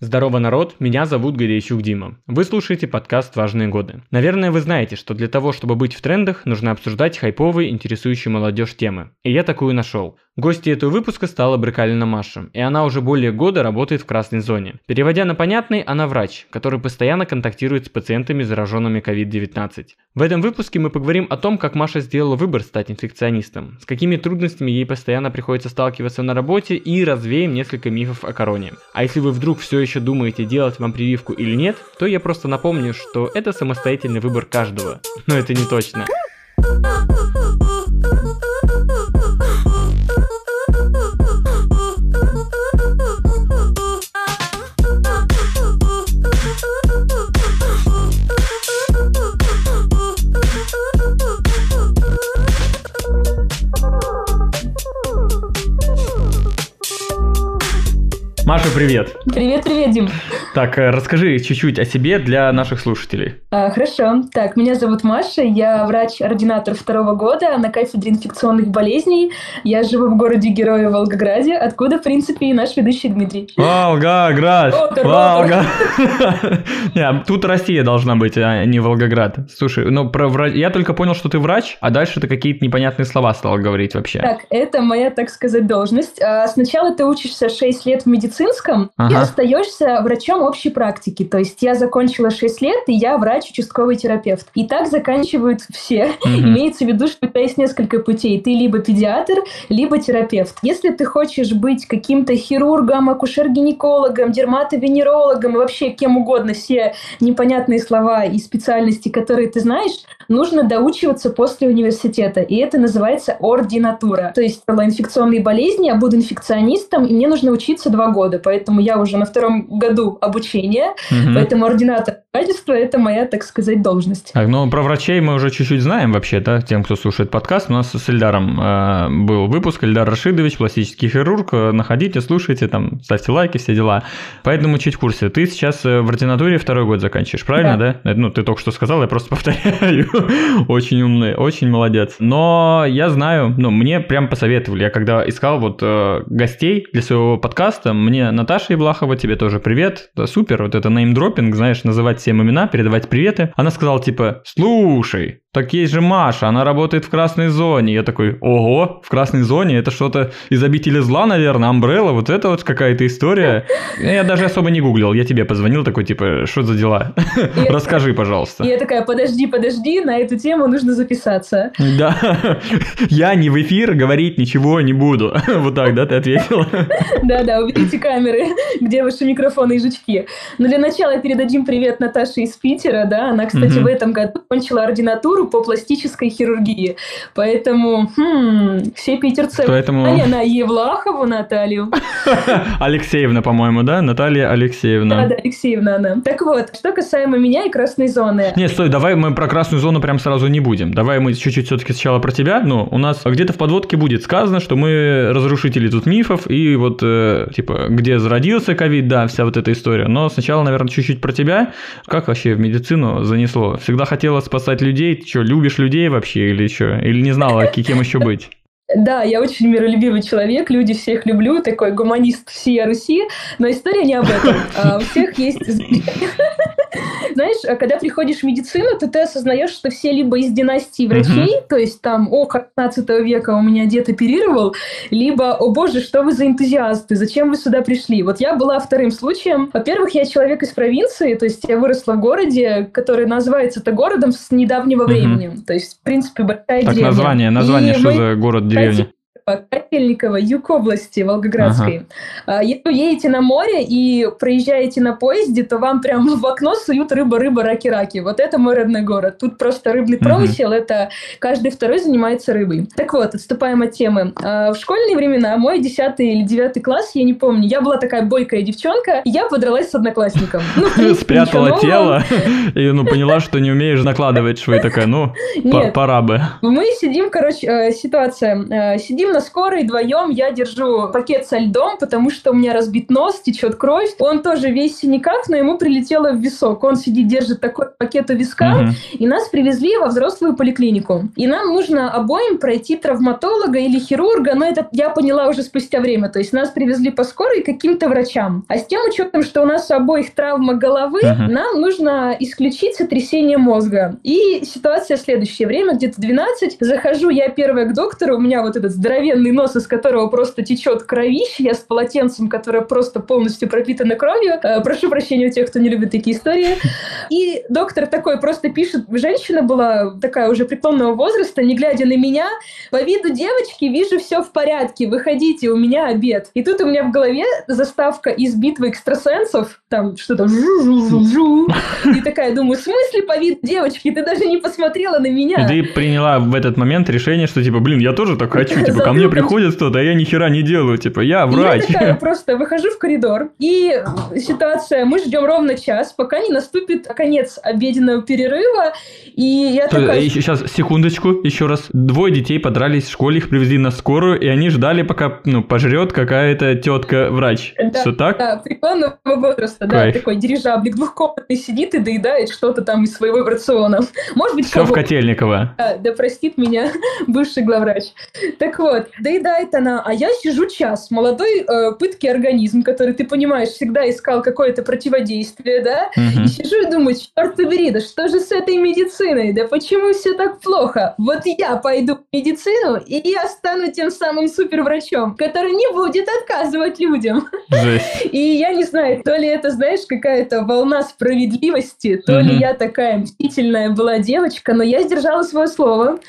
Здорово, народ, меня зовут Горячук Дима. Вы слушаете подкаст «Важные годы». Наверное, вы знаете, что для того, чтобы быть в трендах, нужно обсуждать хайповые, интересующие молодежь темы. И я такую нашел. Гостьей этого выпуска стала Брыкалина Маша, и она уже более года работает в красной зоне. Переводя на понятный, она врач, который постоянно контактирует с пациентами, зараженными COVID-19. В этом выпуске мы поговорим о том, как Маша сделала выбор стать инфекционистом, с какими трудностями ей постоянно приходится сталкиваться на работе и развеем несколько мифов о короне. А если вы вдруг все еще думаете, делать вам прививку или нет, то я просто напомню, что это самостоятельный выбор каждого. Но это не точно. Маша, привет. Привет, привет, Дим. Так, э, расскажи чуть-чуть о себе для наших слушателей. А, хорошо. Так, меня зовут Маша, я врач-ординатор второго года на кафедре инфекционных болезней. Я живу в городе Героя Волгограде, откуда, в принципе, и наш ведущий Дмитрий. Волгоград! Волгоград! Тут Россия должна быть, а не Волгоград. Слушай, ну про я только понял, что ты врач, а дальше ты какие-то непонятные слова стал говорить вообще. Так, это моя, так сказать, должность. А, сначала ты учишься 6 лет в медицине, медицинском ага. и остаешься врачом общей практики. То есть я закончила 6 лет, и я врач-участковый терапевт. И так заканчивают все. Угу. Имеется в виду, что у тебя есть несколько путей. Ты либо педиатр, либо терапевт. Если ты хочешь быть каким-то хирургом, акушер-гинекологом, дерматовенерологом и вообще кем угодно, все непонятные слова и специальности, которые ты знаешь, нужно доучиваться после университета. И это называется ординатура. То есть инфекционные болезни, я буду инфекционистом, и мне нужно учиться два года года, поэтому я уже на втором году обучения, угу. поэтому ординатор качества – это моя, так сказать, должность. Так, ну, про врачей мы уже чуть-чуть знаем вообще, да, тем, кто слушает подкаст. У нас с Эльдаром э, был выпуск, Эльдар Рашидович, пластический хирург. Находите, слушайте, там, ставьте лайки, все дела. Поэтому чуть в курсе. Ты сейчас э, в ординатуре второй год заканчиваешь, правильно, да? да? Ну, ты только что сказал, я просто повторяю. очень умный, очень молодец. Но я знаю, ну, мне прям посоветовали. Я когда искал вот э, гостей для своего подкаста, мне Наташа Евлахова, тебе тоже привет. Да, супер, вот это неймдропинг, знаешь, называть всем имена, передавать приветы. Она сказала типа, слушай, так есть же Маша, она работает в красной зоне. Я такой, ого, в красной зоне, это что-то из обители зла, наверное, Амбрелла, вот это вот какая-то история. Я даже особо не гуглил, я тебе позвонил такой, типа, что за дела? Расскажи, пожалуйста. Я такая, подожди, подожди, на эту тему нужно записаться. Да, я не в эфир говорить ничего не буду. Вот так, да, ты ответила? Да-да, уберите камеры, где ваши микрофоны и жучки. Но для начала передадим привет Наташе из Питера, да, она, кстати, в этом году кончила ординатуру по пластической хирургии. Поэтому хм, все питерцы Поэтому... А на Евлахову Наталью. Алексеевна, по-моему, да? Наталья Алексеевна. Да, да, Алексеевна она. Так вот, что касаемо меня и красной зоны. Не, стой, давай мы про красную зону прям сразу не будем. Давай мы чуть-чуть все-таки сначала про тебя. Ну, у нас где-то в подводке будет сказано, что мы разрушители тут мифов, и вот, э, типа, где зародился ковид, да, вся вот эта история. Но сначала, наверное, чуть-чуть про тебя. Как вообще в медицину занесло? Всегда хотела спасать людей, что, любишь людей вообще или что? Или не знала, кем еще быть? Да, я очень миролюбивый человек, люди всех люблю, такой гуманист всей Руси, но история не об этом. А у всех есть... Знаешь, а когда приходишь в медицину, то ты осознаешь, что все либо из династии врачей, то есть там, о, 15 века у меня дед оперировал, либо, о боже, что вы за энтузиасты, зачем вы сюда пришли? Вот я была вторым случаем. Во-первых, я человек из провинции, то есть я выросла в городе, который называется-то городом с недавнего времени. То есть, в принципе, большая так, деревня. название, название, что за город, деревня? Котельниково, юг области Волгоградской. Ага. Если вы едете на море и проезжаете на поезде, то вам прям в окно суют рыба-рыба, раки-раки. Вот это мой родной город. Тут просто рыбный промысел, угу. это каждый второй занимается рыбой. Так вот, отступаем от темы. В школьные времена, мой 10 или 9 класс, я не помню, я была такая бойкая девчонка, и я подралась с одноклассником. Ну, Спрятала тело и ну, поняла, что не умеешь накладывать швы. Такая, ну, пора бы. Мы сидим, короче, э, ситуация. Э, сидим на на скорой вдвоем я держу пакет со льдом, потому что у меня разбит нос, течет кровь. Он тоже весь в синяках, но ему прилетело в висок. Он сидит, держит такой пакет у виска, угу. и нас привезли во взрослую поликлинику. И нам нужно обоим пройти травматолога или хирурга, но это я поняла уже спустя время. То есть нас привезли по скорой каким-то врачам. А с тем учетом, что у нас у обоих травма головы, угу. нам нужно исключить сотрясение мозга. И ситуация следующее время, где-то 12, захожу я первая к доктору, у меня вот этот здоровенный нос, из которого просто течет кровище, я с полотенцем, которое просто полностью пропитано кровью. Э, прошу прощения у тех, кто не любит такие истории. И доктор такой просто пишет, женщина была такая уже преклонного возраста, не глядя на меня, по виду девочки вижу все в порядке, выходите, у меня обед. И тут у меня в голове заставка из битвы экстрасенсов, там что-то жу-жу-жу-жу. И такая думаю, в смысле по виду девочки, ты даже не посмотрела на меня. И ты приняла в этот момент решение, что типа, блин, я тоже так хочу, типа, ко мне приходит кто-то, а я ни хера не делаю, типа, я врач. Я такая просто выхожу в коридор, и ситуация, мы ждем ровно час, пока не наступит конец обеденного перерыва, и я То, такая... Сейчас, секундочку, еще раз. Двое детей подрались в школе, их привезли на скорую, и они ждали, пока, ну, пожрет какая-то тетка-врач. Да, Все так? Да, преклонного возраста, Кайф. да, такой дирижаблик двухкомнатный сидит и доедает что-то там из своего рациона. Может быть, Все в Котельниково. Да, да простит меня бывший главврач. Так вот, доедает она, а я сижу час. Молодой э, пыткий организм, который, ты понимаешь, всегда искал какое-то противодействие, да? Угу. И сижу и думаю, черт побери, да что же с этой медициной? Да почему все так плохо? Вот я пойду в медицину, и я стану тем самым суперврачом, который не будет отказывать людям. Жесть. И я не знаю, то ли это, знаешь, какая-то волна справедливости, то угу. ли я такая мстительная была девочка, но я сдержала свое слово.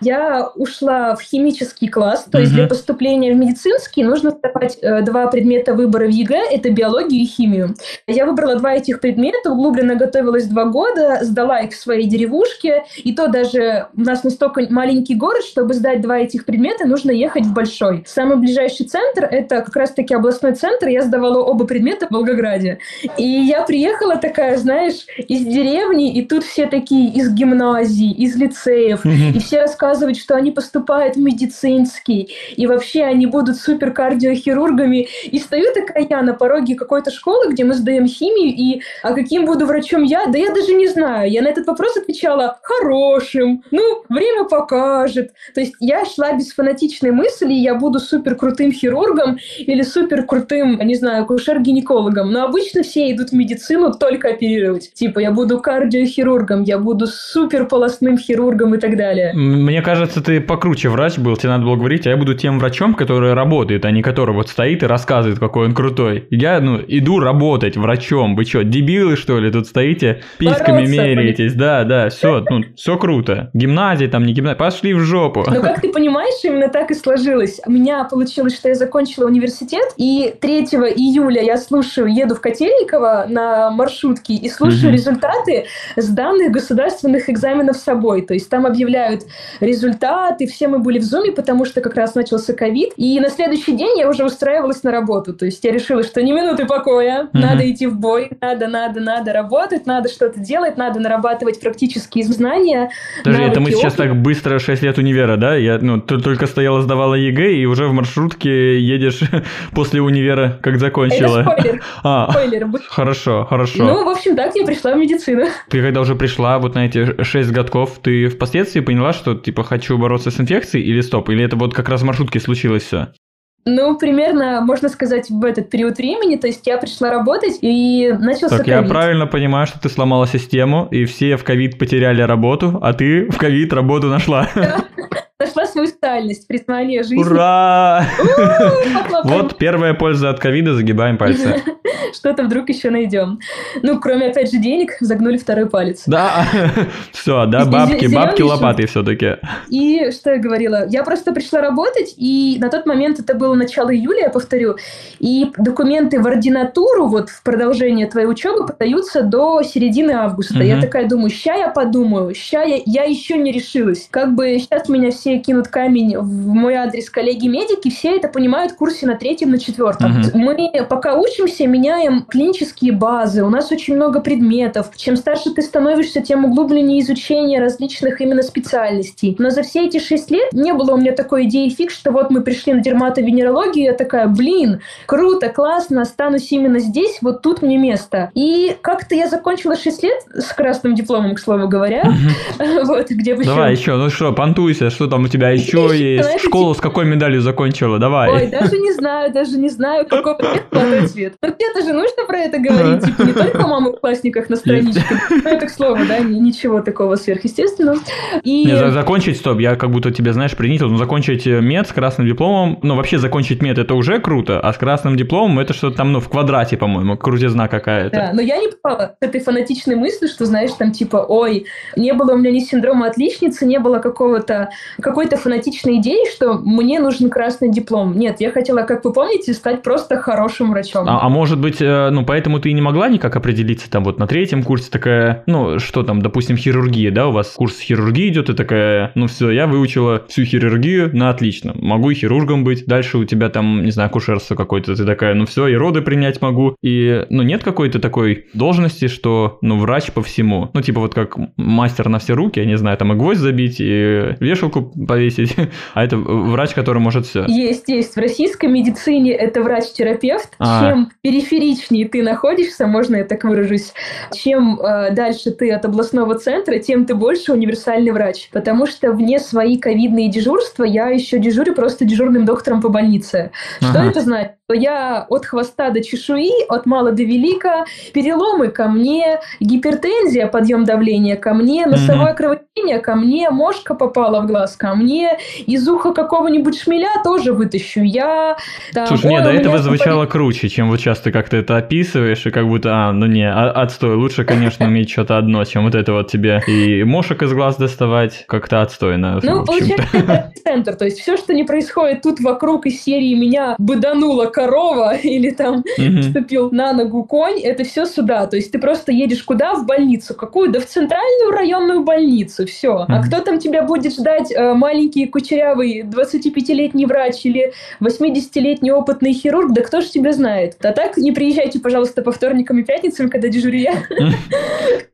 Я ушла в химический класс, то есть для поступления в медицинский нужно сдавать э, два предмета выбора в ЕГЭ, это биологию и химию. Я выбрала два этих предмета, углубленно готовилась два года, сдала их в своей деревушке, и то даже у нас настолько маленький город, чтобы сдать два этих предмета, нужно ехать в большой. Самый ближайший центр — это как раз-таки областной центр, я сдавала оба предмета в Волгограде. И я приехала такая, знаешь, из деревни, и тут все такие из гимназий, из лицеев, и все рассказывают, что они поступают в медицинский, и вообще они будут суперкардиохирургами. И стою такая я на пороге какой-то школы, где мы сдаем химию, и а каким буду врачом я? Да я даже не знаю. Я на этот вопрос отвечала хорошим, ну, время покажет. То есть я шла без фанатичной мысли, я буду супер крутым хирургом или супер крутым, не знаю, акушер-гинекологом. Но обычно все идут в медицину только оперировать. Типа, я буду кардиохирургом, я буду супер полостным хирургом и так далее. Мне кажется, ты покруче врач был, тебе надо было говорить, а я буду тем врачом, который работает, а не который вот стоит и рассказывает, какой он крутой. Я, ну, иду работать врачом. Вы что, дебилы, что ли, тут стоите, письками Бороться, меряетесь? Да, да, все, ну, все круто. Гимназия там, не гимназия, пошли в жопу. Ну, как ты понимаешь, именно так и сложилось. У меня получилось, что я закончила университет, и 3 июля я слушаю, еду в Котельниково на маршрутке и слушаю угу. результаты сданных государственных экзаменов с собой. То есть там объявляют результаты, все мы были в зуме, потому что как раз начался ковид, и на следующий день я уже устраивалась на работу. То есть я решила, что не минуты покоя, угу. надо идти в бой, надо, надо, надо работать, надо что-то делать, надо нарабатывать практические знания. Подожди, это мы сейчас так быстро 6 лет универа, да? Я ну, только стояла, сдавала ЕГЭ, и уже в маршрутке едешь после универа, как закончила. Это спойлер. А, спойлер. Хорошо, хорошо. Ну, в общем, так я пришла в медицину. Ты когда уже пришла вот на эти 6 годков, ты впоследствии поняла, что типа хочу бороться с инфекцией или стоп? Или это вот как раз в маршрутке случилось все? Ну, примерно, можно сказать, в этот период времени. То есть я пришла работать и начался Так, COVID. я правильно понимаю, что ты сломала систему, и все в ковид потеряли работу, а ты в ковид работу нашла. Нашла свою стальность, признание жизни. Ура! Вот первая польза от ковида, загибаем пальцы. Что-то вдруг еще найдем. Ну, кроме, опять же, денег, загнули второй палец. Да, все, да, бабки, бабки лопаты все-таки. И что я говорила? Я просто пришла работать, и на тот момент это было начало июля, я повторю, и документы в ординатуру, вот в продолжение твоей учебы, подаются до середины августа. Я такая думаю, ща я подумаю, ща я еще не решилась. Как бы сейчас меня все кинут камень в мой адрес коллеги-медики, все это понимают в курсе на третьем, на четвертом. Угу. Мы пока учимся, меняем клинические базы, у нас очень много предметов. Чем старше ты становишься, тем углубленнее изучение различных именно специальностей. Но за все эти шесть лет не было у меня такой идеи фикс, что вот мы пришли на дерматовенерологию, я такая, блин, круто, классно, останусь именно здесь, вот тут мне место. И как-то я закончила 6 лет с красным дипломом, к слову говоря. Вот, где Давай еще, ну что, понтуйся, что там у тебя еще есть? Школу с какой медалью закончила? Давай. Ой, даже не знаю, даже не знаю, какой цвет. Но где-то же нужно про это говорить, типа не только мамы в классниках на страничке. Ну, это к слову, да, ничего такого сверхъестественного. И... Не, закончить, стоп, я как будто тебя, знаешь, принизил, но закончить э, мед с красным дипломом, ну, вообще закончить мед это уже круто, а с красным дипломом это что-то там, ну, в квадрате, по-моему, крутизна какая-то. Да, но я не попала к этой фанатичной мысли, что, знаешь, там типа, ой, не было у меня ни синдрома отличницы, не было какого-то, какой-то фанатичной идеи, что мне нужен красный диплом. Нет, я хотела, как вы помните, стать просто хорошим врачом. А, а может быть, э, ну, поэтому ты и не могла никак определиться там вот на третьем курсе такая, ну, что там, допустим, хирургия, да, у вас курс хирургии идет, и такая, ну, все, я выучила всю хирургию на отлично, могу и хирургом быть, дальше у тебя там, не знаю, акушерство какое-то, ты такая, ну, все, и роды принять могу, и, ну, нет какой-то такой должности, что, ну, врач по всему, ну, типа вот как мастер на все руки, я не знаю, там и гвоздь забить, и вешалку повесить, а это врач, который может все. Есть, есть. В российской медицине это врач-терапевт. А. Чем периферичнее ты находишься, можно я так выражусь, чем э, дальше ты от областного центра, тем ты больше универсальный врач. Потому что вне свои ковидные дежурства я еще дежурю просто дежурным доктором по больнице. Что ага. это значит? Я от хвоста до чешуи, от мала до велика, переломы ко мне, гипертензия, подъем давления ко мне, носовое mm-hmm. кровотечение ко мне, мошка попала в глаз ко мне, из уха какого-нибудь шмеля тоже вытащу я. Там, Слушай, нет, до этого звучало круче, чем вот сейчас ты как-то это описываешь, и как будто, а, ну не, а, отстой, лучше, конечно, иметь что-то одно, чем вот это вот тебе и мошек из глаз доставать, как-то отстойно. Ну, получается, центр, то есть все, что не происходит тут вокруг из серии меня быдануло корова или там mm-hmm. вступил на ногу конь, это все сюда. То есть ты просто едешь куда? В больницу. Какую? Да в центральную районную больницу. Все. А кто там тебя будет ждать? Э, маленький кучерявый 25-летний врач или 80-летний опытный хирург? Да кто же тебя знает? А так не приезжайте, пожалуйста, по вторникам и пятницам, когда дежурю я.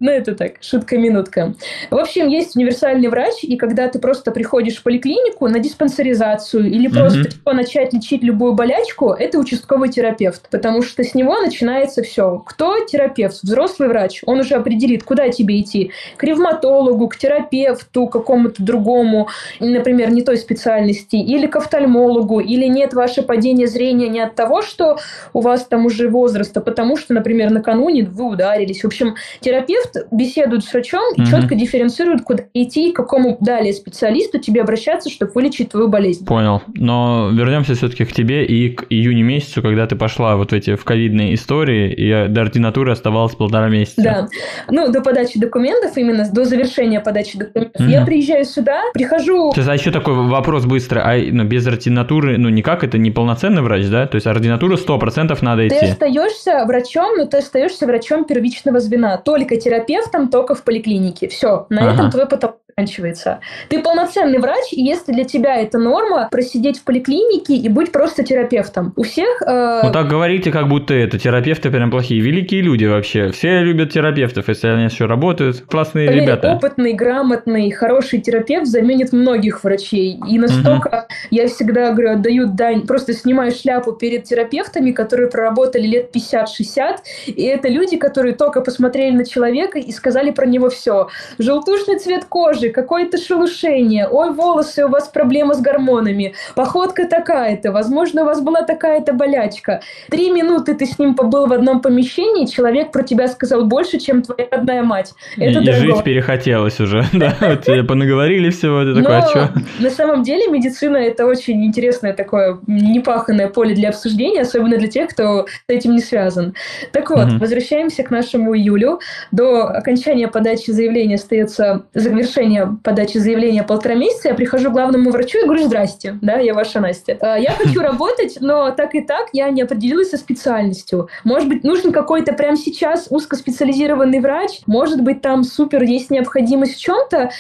Ну, это так, шутка-минутка. В общем, есть универсальный врач, и когда ты просто приходишь в поликлинику на диспансеризацию или просто начать лечить любую болячку, это это участковый терапевт, потому что с него начинается все. Кто терапевт? Взрослый врач. Он уже определит, куда тебе идти. К ревматологу, к терапевту, какому-то другому, например, не той специальности, или к офтальмологу, или нет ваше падение зрения не от того, что у вас там уже возраст, а потому что, например, накануне вы ударились. В общем, терапевт беседует с врачом и угу. четко дифференцирует, куда идти, к какому далее специалисту тебе обращаться, чтобы вылечить твою болезнь. Понял. Но вернемся все-таки к тебе и к июню июне месяцу, когда ты пошла вот в эти в ковидные истории, и до ординатуры оставалось полтора месяца. Да. Ну, до подачи документов, именно до завершения подачи документов. Mm-hmm. Я приезжаю сюда, прихожу... Сейчас, а еще такой вопрос быстро. А ну, без ординатуры, ну, никак это не полноценный врач, да? То есть ординатуру 100% надо идти. Ты остаешься врачом, но ты остаешься врачом первичного звена. Только терапевтом, только в поликлинике. Все. На ага. этом твой поток заканчивается. Ты полноценный врач, и если для тебя это норма, просидеть в поликлинике и быть просто терапевтом. У всех... Э... Ну так говорите, как будто это терапевты прям плохие. Великие люди вообще. Все любят терапевтов, если они еще работают. Классные Поверь, ребята. Опытный, грамотный, хороший терапевт заменит многих врачей. И настолько угу. я всегда говорю, отдаю дань, просто снимаю шляпу перед терапевтами, которые проработали лет 50-60. И это люди, которые только посмотрели на человека и сказали про него все. Желтушный цвет кожи, кожи, какое-то шелушение, ой, волосы, у вас проблема с гормонами, походка такая-то, возможно, у вас была такая-то болячка. Три минуты ты с ним побыл в одном помещении, человек про тебя сказал больше, чем твоя родная мать. Это и, и жить перехотелось уже, да, тебе понаговорили всего, ты такой, а что? на самом деле медицина – это очень интересное такое непаханное поле для обсуждения, особенно для тех, кто с этим не связан. Так вот, возвращаемся к нашему июлю. До окончания подачи заявления остается завершение завершения подачи заявления полтора месяца я прихожу к главному врачу и говорю, здрасте, да, я ваша Настя. А, я хочу работать, но так и так я не определилась со специальностью. Может быть, нужен какой-то прямо сейчас узкоспециализированный врач, может быть, там супер есть необходимость в чем-то.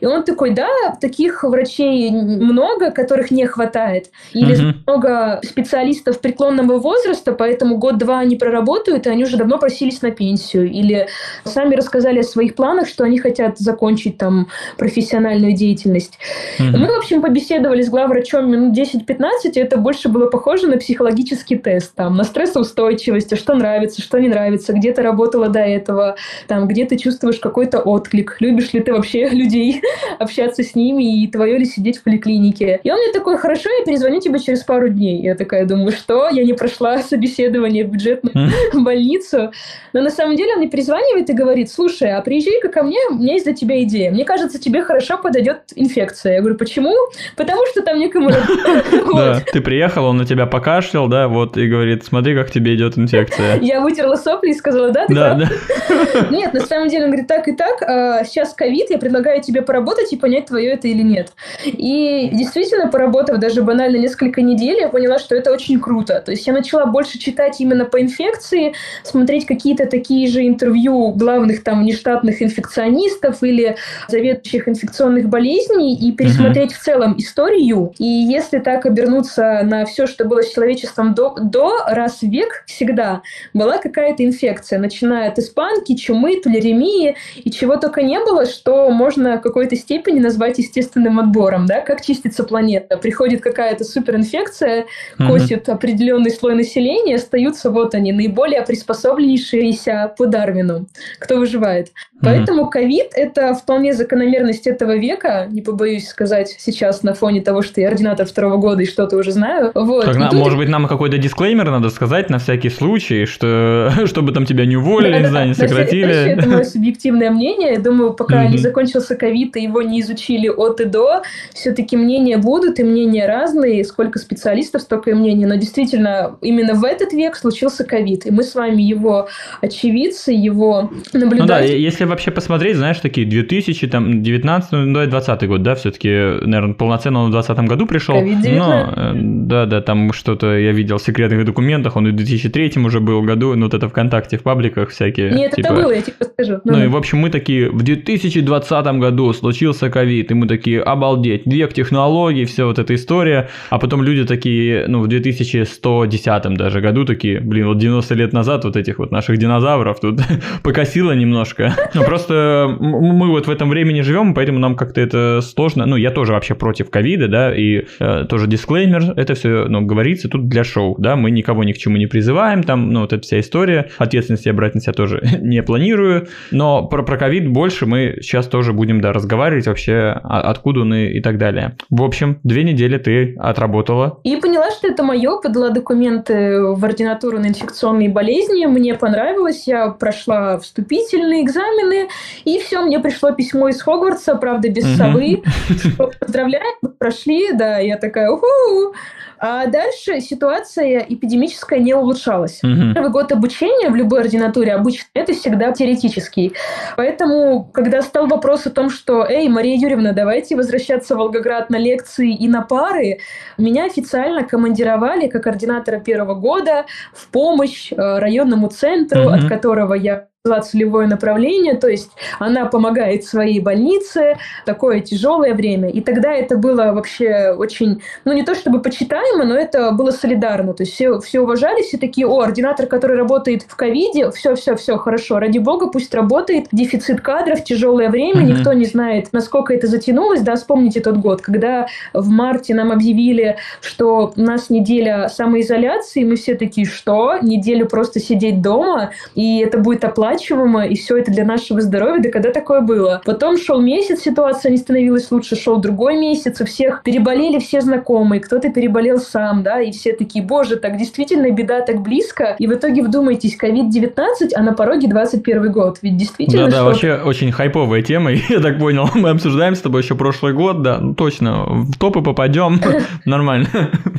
И он такой, да, таких врачей много, которых не хватает. Или угу. много специалистов преклонного возраста, поэтому год-два они проработают, и они уже давно просились на пенсию. Или сами рассказали о своих планах, что они хотят закончить там профессиональную деятельность. Угу. Мы, в общем, побеседовали с главврачом минут 10-15, и это больше было похоже на психологический тест. Там, на стрессоустойчивость, а что нравится, что не нравится, где ты работала до этого, там, где ты чувствуешь какой-то отклик, любишь ли ты вообще людей, общаться с ними, и твое ли сидеть в поликлинике. И он мне такой, хорошо, я перезвоню тебе через пару дней. Я такая думаю, что? Я не прошла собеседование в бюджетную больницу. Но на самом деле он мне перезванивает и говорит, слушай, а приезжай-ка ко мне, у меня есть для тебя идея. Мне кажется, тебе хорошо подойдет инфекция. Я говорю, почему? Потому что там некому... Да, ты приехал, он на тебя покашлял, да, вот, и говорит, смотри, как тебе идет инфекция. Я вытерла сопли и сказала, да, ты Да, да. Нет, на самом деле он говорит, так и так, а, сейчас ковид, я предлагаю тебе поработать и понять, твое это или нет. И действительно, поработав даже банально несколько недель, я поняла, что это очень круто. То есть я начала больше читать именно по инфекции, смотреть какие-то такие же интервью главных там нештатных инфекционистов или заведующих инфекционных болезней и пересмотреть mm-hmm. в целом историю. И если так обернуться на все, что было с человечеством до, до раз в век, всегда была какая-то инфекция, начиная от испанки, чумы, тулеремии и чего только не было, что можно в какой-то степени назвать естественным отбором, да, как чистится планета. Приходит какая-то суперинфекция, mm-hmm. косит определенный слой населения, остаются вот они, наиболее приспособленнейшиеся по Дарвину, кто выживает. Mm-hmm. Поэтому ковид – это вполне закономерность этого века, не побоюсь сказать сейчас на фоне того, что я ординатор второго года и что-то уже знаю. Вот. Так, на, может быть, нам какой-то дисклеймер надо сказать на всякий случай, что чтобы там тебя не уволили, да, не знаю, не сократили. Это мое субъективное мнение. Я думаю, пока не закончился ковид и его не изучили от и до, все-таки мнения будут, и мнения разные. Сколько специалистов, столько и мнений. Но действительно, именно в этот век случился ковид. И мы с вами его очевидцы, его наблюдатели. Ну да, если вообще посмотреть, знаешь, такие 2019, ну, 2020 год, да, все-таки, наверное, полноценно он в 2020 году пришел. Но, э, да, да, там что-то я видел в секретных документах, он и в 2003 уже был году, ну, вот это ВКонтакте, в пабликах всякие. Нет, типа... это было, я тебе скажу. Ну, ну и, в общем, мы такие, в 2020 году случился ковид, и мы такие, обалдеть, век технологий, все вот эта история, а потом люди такие, ну, в 2110 даже году такие, блин, вот 90 лет назад вот этих вот наших динозавров тут покосило немножко. Ну, просто мы вот в этом времени живем, поэтому нам как-то это сложно. Ну, я тоже вообще против ковида, да, и э, тоже дисклеймер, это все, ну, говорится тут для шоу, да, мы никого ни к чему не призываем, там, ну, вот эта вся история, ответственности я брать на себя тоже не планирую, но про, про ковид больше мы сейчас тоже будем, да, разговаривать вообще, а, откуда он и, и так далее. В общем, две недели ты отработала. И поняла, что это мое, подала документы в ординатуру на инфекционные болезни, мне понравилось, я прошла вступительные экзамены, и все, мне пришло письмо из Хогвартса, правда, без совы. Поздравляем, прошли, да, я такая, уху, а дальше ситуация эпидемическая не улучшалась. Угу. Первый год обучения в любой ординатуре обычно это всегда теоретический. Поэтому, когда стал вопрос о том, что, эй, Мария Юрьевна, давайте возвращаться в Волгоград на лекции и на пары, меня официально командировали как координатора первого года в помощь э, районному центру, угу. от которого я целевое направление, то есть она помогает своей больнице, такое тяжелое время. И тогда это было вообще очень, ну не то чтобы почитаемо, но это было солидарно. То есть все, все уважали, все такие, о, ординатор, который работает в ковиде, все-все-все, хорошо, ради бога, пусть работает. Дефицит кадров, тяжелое время, mm-hmm. никто не знает, насколько это затянулось. Да, вспомните тот год, когда в марте нам объявили, что у нас неделя самоизоляции, мы все такие, что? Неделю просто сидеть дома, и это будет оплачиваемо, и все это для нашего здоровья, да когда такое было? Потом шел месяц, ситуация не становилась лучше, шел другой месяц, у всех переболели все знакомые, кто-то переболел сам, да, и все такие, боже, так действительно беда так близко, и в итоге вдумайтесь, COVID-19, а на пороге 21 год, ведь действительно... Да-да, вообще очень хайповая тема, я так понял, мы обсуждаем с тобой еще прошлый год, да, ну точно, в топы попадем, нормально.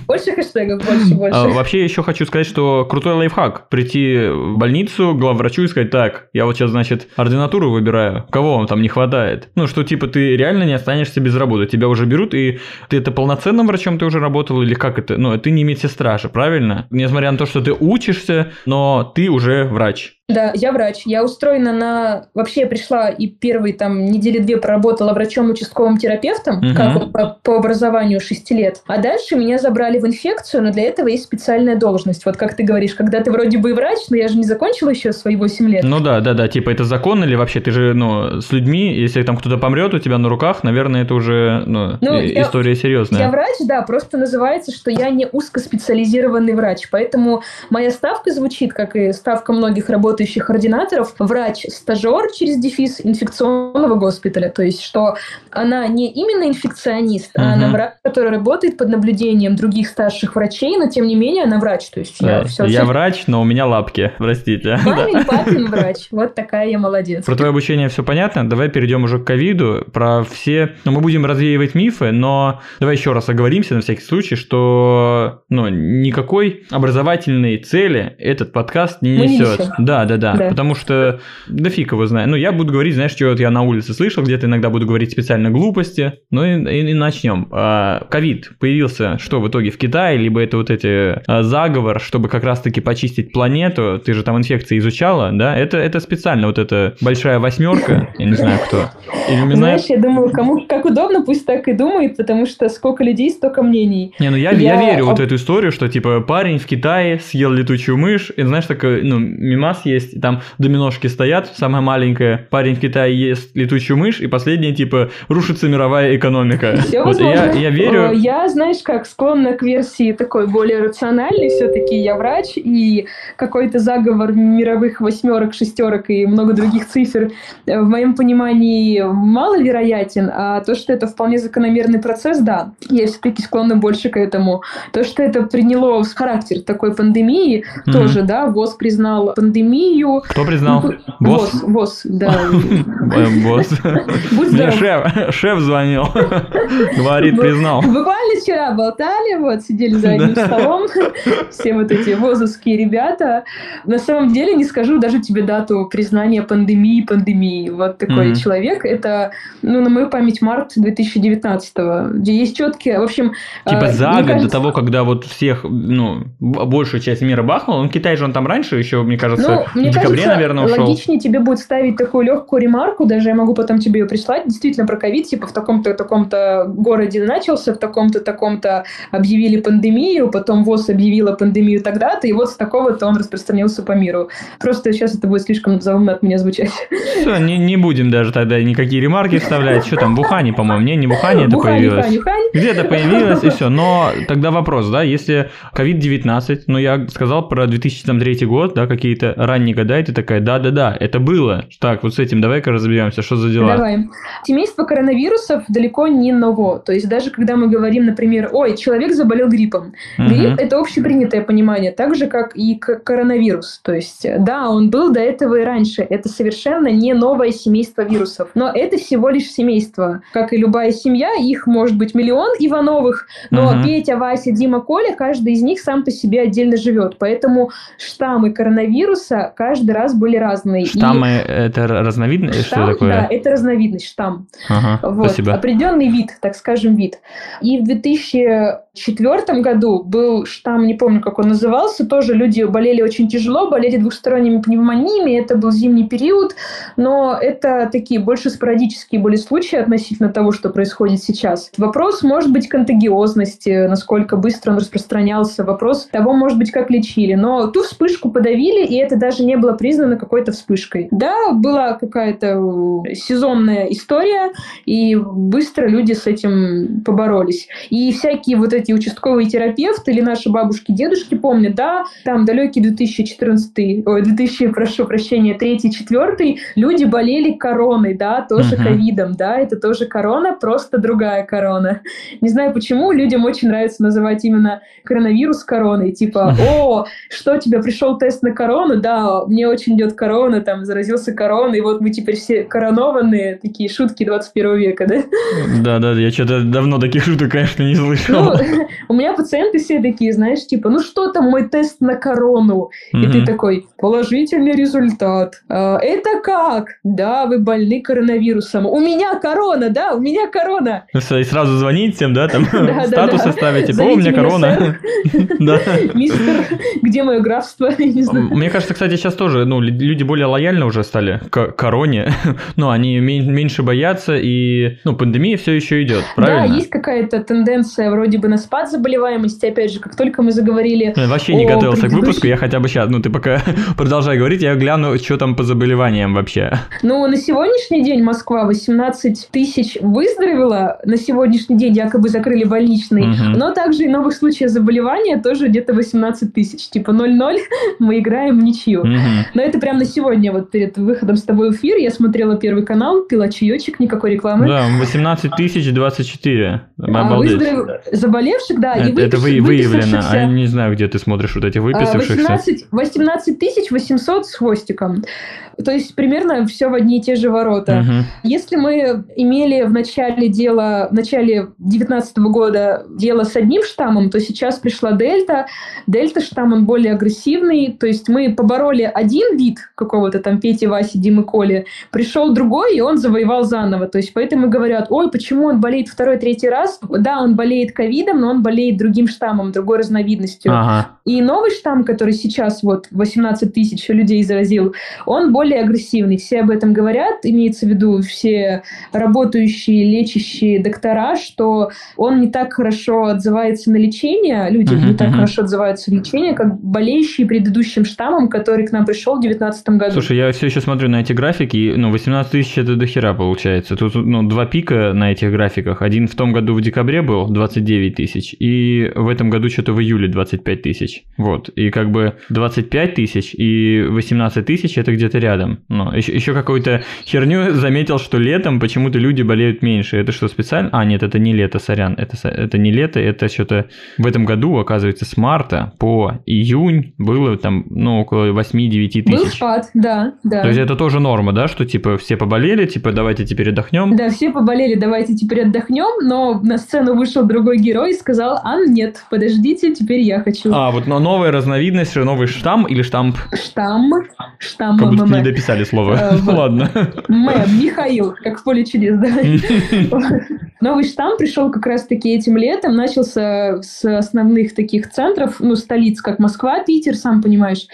Больше хэштегов, больше, больше. А, вообще еще хочу сказать, что крутой лайфхак, прийти в больницу, главврачу и сказать, так, я вот сейчас, значит, ординатуру выбираю, кого вам там не хватает? Ну, что типа ты реально не останешься без работы, тебя уже берут, и ты это полноценным врачом ты уже работал, или как это? Ну, ты не медсестра же, правильно? Несмотря на то, что ты учишься, но ты уже врач. Да, я врач. Я устроена на... Вообще я пришла и первые там недели две проработала врачом-участковым терапевтом, угу. как по, по образованию 6 лет. А дальше меня забрали в инфекцию, но для этого есть специальная должность. Вот как ты говоришь, когда ты вроде бы врач, но я же не закончила еще свои 8 лет. Ну да, да, да. Типа это закон или вообще ты же, ну, с людьми, если там кто-то помрет у тебя на руках, наверное, это уже, ну, ну история я, серьезная. Я врач, да, просто называется, что я не узкоспециализированный врач. Поэтому моя ставка звучит, как и ставка многих работающих работающих ординаторов врач-стажер через дефис инфекционного госпиталя. То есть, что она не именно инфекционист, угу. а она врач, который работает под наблюдением других старших врачей, но тем не менее она врач. То есть я, все, я врач, но у меня лапки, простите. Мамин, папин врач. Вот такая я молодец. Про твое обучение все понятно. Давай перейдем уже к ковиду. Про все... Ну, мы будем развеивать мифы, но давай еще раз оговоримся на всякий случай, что ну, никакой образовательной цели этот подкаст не несет. Не да, да, да, да. Потому что да фиг его знает. Ну, я буду говорить, знаешь, что вот я на улице слышал, где-то иногда буду говорить специально глупости. Ну и, и, и начнем. А, ковид появился что в итоге в Китае, либо это вот эти а, заговор, чтобы как раз-таки почистить планету. Ты же там инфекции изучала, да? Это, это специально вот эта большая восьмерка, я не знаю кто. Знаешь, я думаю, кому как удобно, пусть так и думает, потому что сколько людей, столько мнений. Не, ну я, я... я верю вот в эту историю, что типа парень в Китае съел летучую мышь, и знаешь, такой, ну, мимас есть, есть, там доминошки стоят, самая маленькая, парень в Китае ест летучую мышь, и последняя, типа, рушится мировая экономика. Все вот я, я верю... Я, знаешь, как склонна к версии такой более рациональной, все-таки я врач, и какой-то заговор мировых восьмерок, шестерок и много других цифр э, в моем понимании маловероятен, а то, что это вполне закономерный процесс, да, я все-таки склонна больше к этому. То, что это приняло характер такой пандемии, mm-hmm. тоже, да, ВОЗ признал пандемию, пандемию. Кто признал? Ну, босс? Босс, да. Босс. Мне шеф, шеф звонил. Говорит, признал. Буквально вчера болтали, вот, сидели за одним столом. Все вот эти возовские ребята. На самом деле, не скажу даже тебе дату признания пандемии, пандемии. Вот такой человек. Это, ну, на мою память, март 2019 где есть четкие, в общем... Типа а, за год до того, когда вот всех, ну, большую часть мира бахнул, он Китай же он там раньше еще, мне кажется, мне декабре, кажется, наверное, ушел. логичнее тебе будет ставить такую легкую ремарку, даже я могу потом тебе ее прислать, действительно про ковид, типа в таком-то таком-то городе начался, в таком-то таком-то объявили пандемию, потом ВОЗ объявила пандемию тогда-то, и вот с такого-то он распространился по миру. Просто сейчас это будет слишком заумно от меня звучать. Все, не, не будем даже тогда никакие ремарки вставлять. Что там, в Ухане, по-моему? Не, не в Ухане это появилось. Где-то появилось, и все. Но тогда вопрос, да, если COVID-19, ну я сказал про 2003 год, да, какие-то ранние года, и ты такая, да-да-да, это было. Так, вот с этим давай-ка разберемся, что за дела. Давай. Семейство коронавирусов далеко не ново. То есть даже когда мы говорим, например, ой, человек заболел гриппом. Угу. Грипп – это общепринятое понимание, так же, как и коронавирус. То есть, да, он был до этого и раньше. Это совершенно не новое семейство вирусов. Но это всего лишь семейство. Как и любая семья, их может быть миллион Ивановых, но угу. Петя, Вася, Дима, Коля, каждый из них сам по себе отдельно живет. Поэтому штаммы коронавируса каждый раз были разные. Штаммы и... это разновидность? Штамм, что такое? Да, это разновидность, штамм. Ага, вот, спасибо. Определенный вид, так скажем, вид. И в 2004 году был штамм, не помню, как он назывался, тоже люди болели очень тяжело, болели двухсторонними пневмониями, это был зимний период, но это такие больше спорадические были случаи относительно того, что происходит сейчас. Вопрос может быть контагиозности, насколько быстро он распространялся, вопрос того, может быть, как лечили, но ту вспышку подавили, и это даже даже не было признано какой-то вспышкой. Да, была какая-то э, сезонная история, и быстро люди с этим поборолись. И всякие вот эти участковые терапевты или наши бабушки, дедушки помнят, да, там далекий 2014, ой, 2000, прошу прощения, 3-4, люди болели короной, да, тоже uh-huh. ковидом, да, это тоже корона, просто другая корона. Не знаю почему, людям очень нравится называть именно коронавирус короной, типа, о, что тебе пришел тест на корону, да, мне очень идет корона, там, заразился короной, и вот мы теперь все коронованные, такие шутки 21 века, да? Да, да, я что-то давно таких шуток, конечно, не слышал. Ну, у меня пациенты все такие, знаешь, типа, ну что там мой тест на корону? И ты такой, положительный результат. А, это как? Да, вы больны коронавирусом. У меня корона, да, у меня корона. И сразу звонить всем, да, там статус оставить, типа, у меня корона. Мистер, где мое графство? Мне кажется, кстати, сейчас тоже, ну, люди более лояльны уже стали к короне, но они меньше боятся, и, ну, пандемия все еще идет, правильно? Да, есть какая-то тенденция вроде бы на спад заболеваемости, опять же, как только мы заговорили Я вообще не готовился к выпуску, я хотя бы сейчас, ну, ты пока продолжай говорить, я гляну, что там по заболеваниям вообще. Ну, на сегодняшний день Москва 18 тысяч выздоровела, на сегодняшний день якобы закрыли больничный, угу. но также и новых случаев заболевания тоже где-то 18 тысяч, типа 0-0, мы играем в ничью. Но это прям на сегодня, вот перед выходом с тобой в эфир, я смотрела Первый канал, пила чаечек, никакой рекламы. Да, 18 тысяч 24. А выздоров... Заболевших, да, это, и выпис... это вы, выявлено, а я не знаю, где ты смотришь вот эти а, выписавшихся. 18, 18 тысяч 800 с хвостиком. То есть примерно все в одни и те же ворота. Угу. Если мы имели в начале дела, в начале 2019 года дело с одним штаммом, то сейчас пришла дельта. Дельта штамм, он более агрессивный. То есть мы побороли один вид какого-то там Пети, Васи, Димы, Коли, пришел другой, и он завоевал заново. То есть поэтому говорят, ой, почему он болеет второй, третий раз? Да, он болеет ковидом, но он болеет другим штаммом, другой разновидностью. Ага. И новый штамм, который сейчас вот 18 тысяч людей заразил, он более более агрессивный. Все об этом говорят, имеется в виду все работающие, лечащие доктора, что он не так хорошо отзывается на лечение, люди uh-huh, не так uh-huh. хорошо отзываются на лечение, как болеющие предыдущим штаммом, который к нам пришел в 2019 году. Слушай, я все еще смотрю на эти графики, ну, 18 тысяч это дохера получается. Тут ну, два пика на этих графиках. Один в том году в декабре был 29 тысяч, и в этом году что-то в июле 25 тысяч. Вот. И как бы 25 тысяч и 18 тысяч это где-то рядом. Но еще, еще какую-то херню заметил, что летом почему-то люди болеют меньше. Это что, специально? А, нет, это не лето, сорян. Это, это не лето, это что-то в этом году, оказывается, с марта по июнь было там, ну, около 8-9 тысяч. Был спад, да, да. То есть это тоже норма, да, что типа все поболели, типа давайте теперь отдохнем? Да, все поболели, давайте теперь отдохнем, но на сцену вышел другой герой и сказал, а нет, подождите, теперь я хочу. А, вот но новая разновидность, новый штамм или штамп? Штамм, штамм. Как будто не дописали слово. Э, Ладно. Мэм, Михаил, как в поле чудес, да. Новый штамм пришел как раз-таки этим летом, начался с основных таких центров, ну, столиц, как Москва, Питер, сам понимаешь,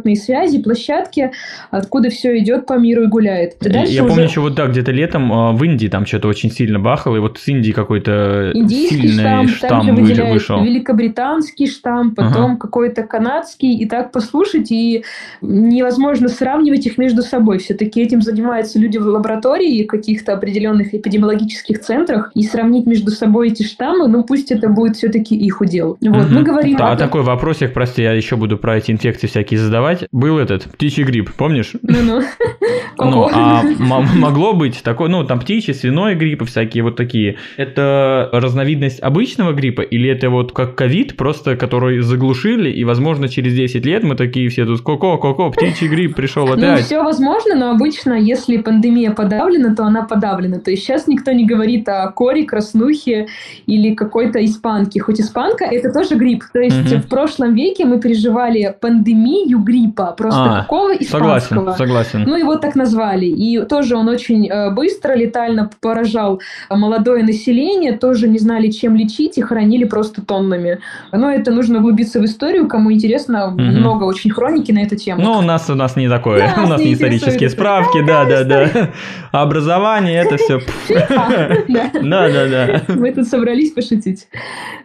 транспортные связи, площадки, откуда все идет по миру и гуляет. Я помню еще вот, да, где-то летом а, в Индии там что-то очень сильно бахало, и вот с Индии какой-то сильный штамм вышел. Великобританский штамм, потом какой-то канадский, и так послушать, и невозможно сравнивать их между собой. Все-таки этим занимаются люди в лаборатории каких-то определенных эпидемиологических центрах, и сравнить между собой эти штаммы, ну пусть это будет все-таки их удел. Вот, угу. мы говорим... Да, о... такой вопросик, прости, я еще буду про эти инфекции всякие задавать. Был этот птичий грипп, помнишь? Ну-ну. Ну, а могло быть такой, ну, там птичий, свиной грипп, всякие вот такие. Это разновидность обычного гриппа или это вот как ковид, просто который заглушили, и, возможно, через 10 лет мы такие все тут, ко-ко, ко-ко, птичий грипп пришел ну, опять. Ну, все возможно, но обычно, если пандемия подавлена, то она подавлена. То есть сейчас никто не говорит о коре, краснухе или какой-то испанке. Хоть испанка – это тоже грипп. То есть в прошлом веке мы переживали пандемию гриппа, просто а, какого испанского. Согласен, согласен. Ну, его так назвали. И тоже он очень э, быстро, летально поражал молодое население, тоже не знали, чем лечить, и хоронили просто тоннами. Но это нужно углубиться в историю, кому интересно, угу. много очень хроники на эту тему. Ну, у нас, у нас не такое, да, у нас не исторические справки, да, да, да. Образование, это все. Да, да, да. Мы тут собрались пошутить.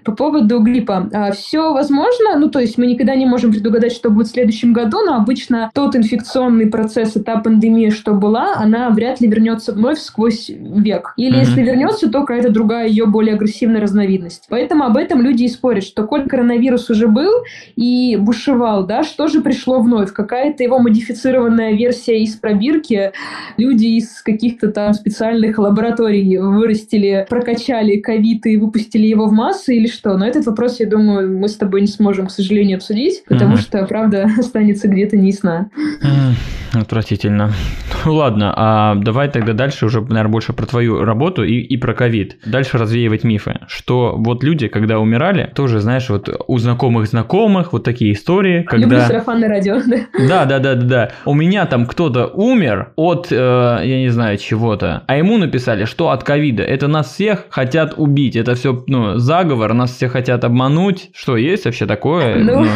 По поводу гриппа. А, все возможно, ну, то есть мы никогда не можем предугадать, что будет в следующем году, году, но обычно тот инфекционный процесс, та пандемия, что была, она вряд ли вернется вновь сквозь век. Или mm-hmm. если вернется, то какая-то другая ее более агрессивная разновидность. Поэтому об этом люди и спорят, что коль коронавирус уже был и бушевал, да, что же пришло вновь? Какая-то его модифицированная версия из пробирки. Люди из каких-то там специальных лабораторий вырастили, прокачали ковид и выпустили его в массы или что? Но этот вопрос, я думаю, мы с тобой не сможем, к сожалению, обсудить, потому mm-hmm. что правда останется где-то неясна. Отвратительно. Ну ладно, а давай тогда дальше уже, наверное, больше про твою работу и, и про ковид. Дальше развеивать мифы, что вот люди, когда умирали, тоже, знаешь, вот у знакомых знакомых вот такие истории, когда... Люблю сарафанное радио, да. Да, да, да, да, да. У меня там кто-то умер от, э, я не знаю, чего-то, а ему написали, что от ковида. Это нас всех хотят убить. Это все, ну, заговор, нас всех хотят обмануть. Что, есть вообще такое? Ну, ну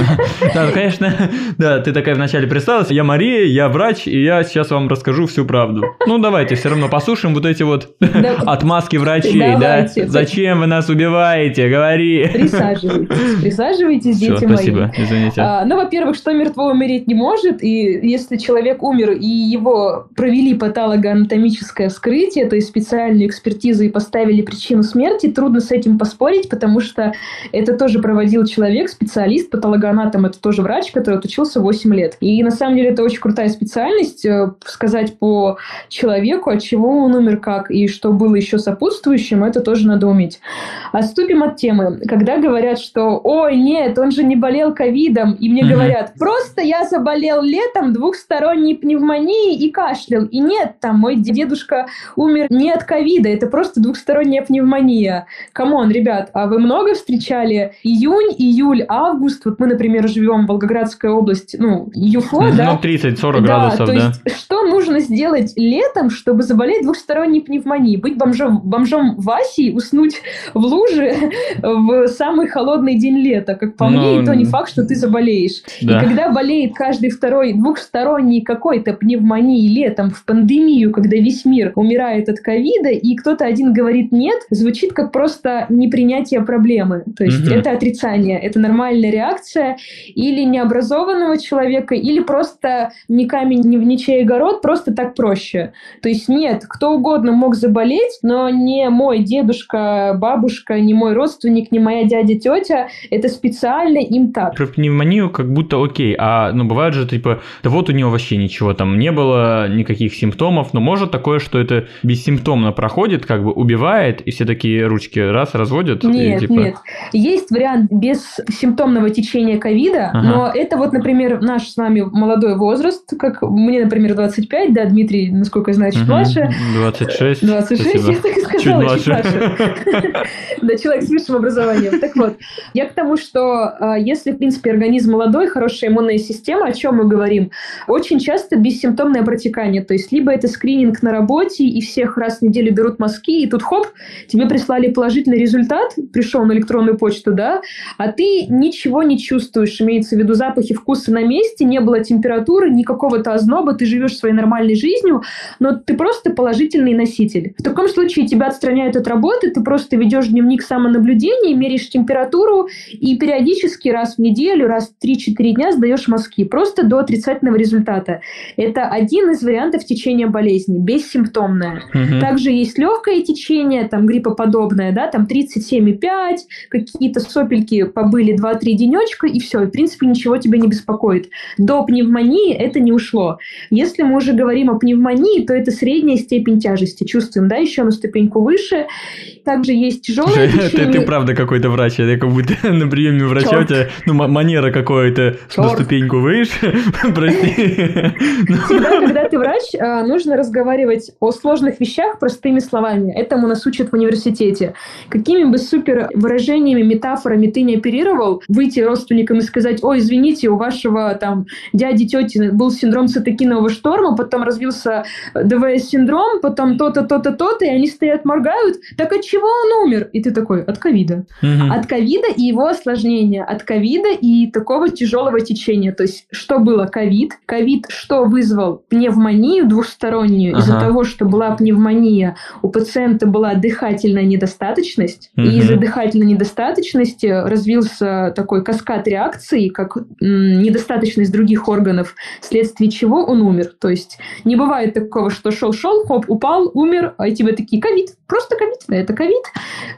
да, конечно, да, ты такая вначале представилась, я Мария, я врач, и я сейчас вам расскажу всю правду. Ну, давайте все равно послушаем вот эти вот отмазки врачей, да? Зачем вы нас убиваете? Говори. Присаживайтесь, присаживайтесь, дети мои. спасибо, извините. А, ну, во-первых, что мертвого умереть не может, и если человек умер, и его провели патологоанатомическое вскрытие, то есть специальную экспертизу и поставили причину смерти, трудно с этим поспорить, потому что это тоже проводил человек, специалист, патологоанатом, это тоже врач, который отучился 8 лет. И на самом деле это очень крутая специальность, э, сказать по человеку, от чего он умер, как, и что было еще сопутствующим, это тоже надо уметь. Отступим от темы. Когда говорят, что «Ой, нет, он же не болел ковидом», и мне mm-hmm. говорят «Просто я заболел летом двухсторонней пневмонией и кашлял». И нет, там мой дедушка умер не от ковида, это просто двухсторонняя пневмония. Come on, ребят, а вы много встречали июнь, июль, август? Вот мы, например, живем в Волгоградской области, ну, ЮФО, ну, да? Ну, 30-40 градусов, то да. Есть, что нужно сделать летом, чтобы заболеть двухсторонней пневмонией? Быть бомжом, бомжом Васей, уснуть в луже в самый холодный день лета, как по ну, мне, и то не факт, что ты заболеешь. Да. И когда болеет каждый второй двухсторонний какой-то пневмонии летом в пандемию, когда весь мир умирает от ковида, и кто-то один говорит «нет», звучит как просто непринятие проблемы. То есть угу. это отрицание, это нормальная реакция или необразованного человека, или просто ни камень, ни в ничей огород, просто так проще. То есть нет, кто угодно мог заболеть, но не мой дедушка, бабушка, не мой родственник, не моя дядя, тетя, это специально им так. Про пневмонию как будто окей, а ну бывает же типа, да вот у него вообще ничего там не было, никаких симптомов, но может такое, что это бессимптомно проходит, как бы убивает, и все такие ручки раз разводят? Нет, и, типа... нет. Есть вариант без симптомного течения ковида, ага. но это вот, например, наш с вами молодой возраст, как мне, например, 25, да, Дмитрий, насколько я знаю, чуть угу. младше. 26. 26, Спасибо. я так и сказала, чуть младше. Да, человек с высшим образованием. Так вот, я к тому, что а, если, в принципе, организм молодой, хорошая иммунная система, о чем мы говорим, очень часто бессимптомное протекание, то есть либо это скрининг на работе, и всех раз в неделю берут мазки, и тут хоп, тебе прислали положительный результат, пришел на электронную почту, да, а ты ничего не чувствуешь, имеется в виду запахи, вкусы на месте, не было температуры, никакого-то озноба, ты живешь своей нормальной жизнью, но ты просто положительный носитель. В таком случае тебя отстраняют от работы, ты просто ведешь дневник самонаблюдения, меряешь температуру и периодически раз в неделю, раз в 3-4 дня сдаешь мазки, просто до отрицательного результата. Это один из вариантов течения болезни, бессимптомное. Угу. Также есть легкое течение, там гриппоподобное, да, там 37,5, какие-то сопельки побыли 2-3 денечка, и все, в принципе, ничего тебя не беспокоит. До пневмонии это не ушло. Если мы уже говорим о пневмонии, то это средняя степень тяжести. Чувствуем, да, еще на ступеньку выше. Также есть тяжелое течение. Ты, ты правда какой-то врач, я как будто на приеме врача Черт. у тебя, ну, манера какой-то на ступеньку выше, прости. Всегда, когда ты врач, а, нужно разговаривать о сложных вещах простыми словами. Этому нас учат в университете. Какими бы супер выражениями, метафорами ты не оперировал, выйти родственникам и сказать, ой, извините, у вашего там дяди, тети был синдром цитокинового шторма, потом развился ДВС-синдром, потом то-то, то-то, то-то, и они стоят, моргают. Так от чего он умер? И ты такой, от ковида. Угу. От ковида и его осложнения, от ковида и такого тяжелого течения. То есть, что было ковид? Ковид что вызвал? Пневмонию двухстороннюю. Ага. Из-за того, что была пневмония, у пациента была дыхательная недостаточность, угу. и из-за дыхательной недостаточности развился такой каскад реакций, как м, недостаточность других органов, вследствие чего он умер. То есть не бывает такого, что шел-шел, хоп, упал, умер, а тебе такие ковид, просто ковид, да, это ковид.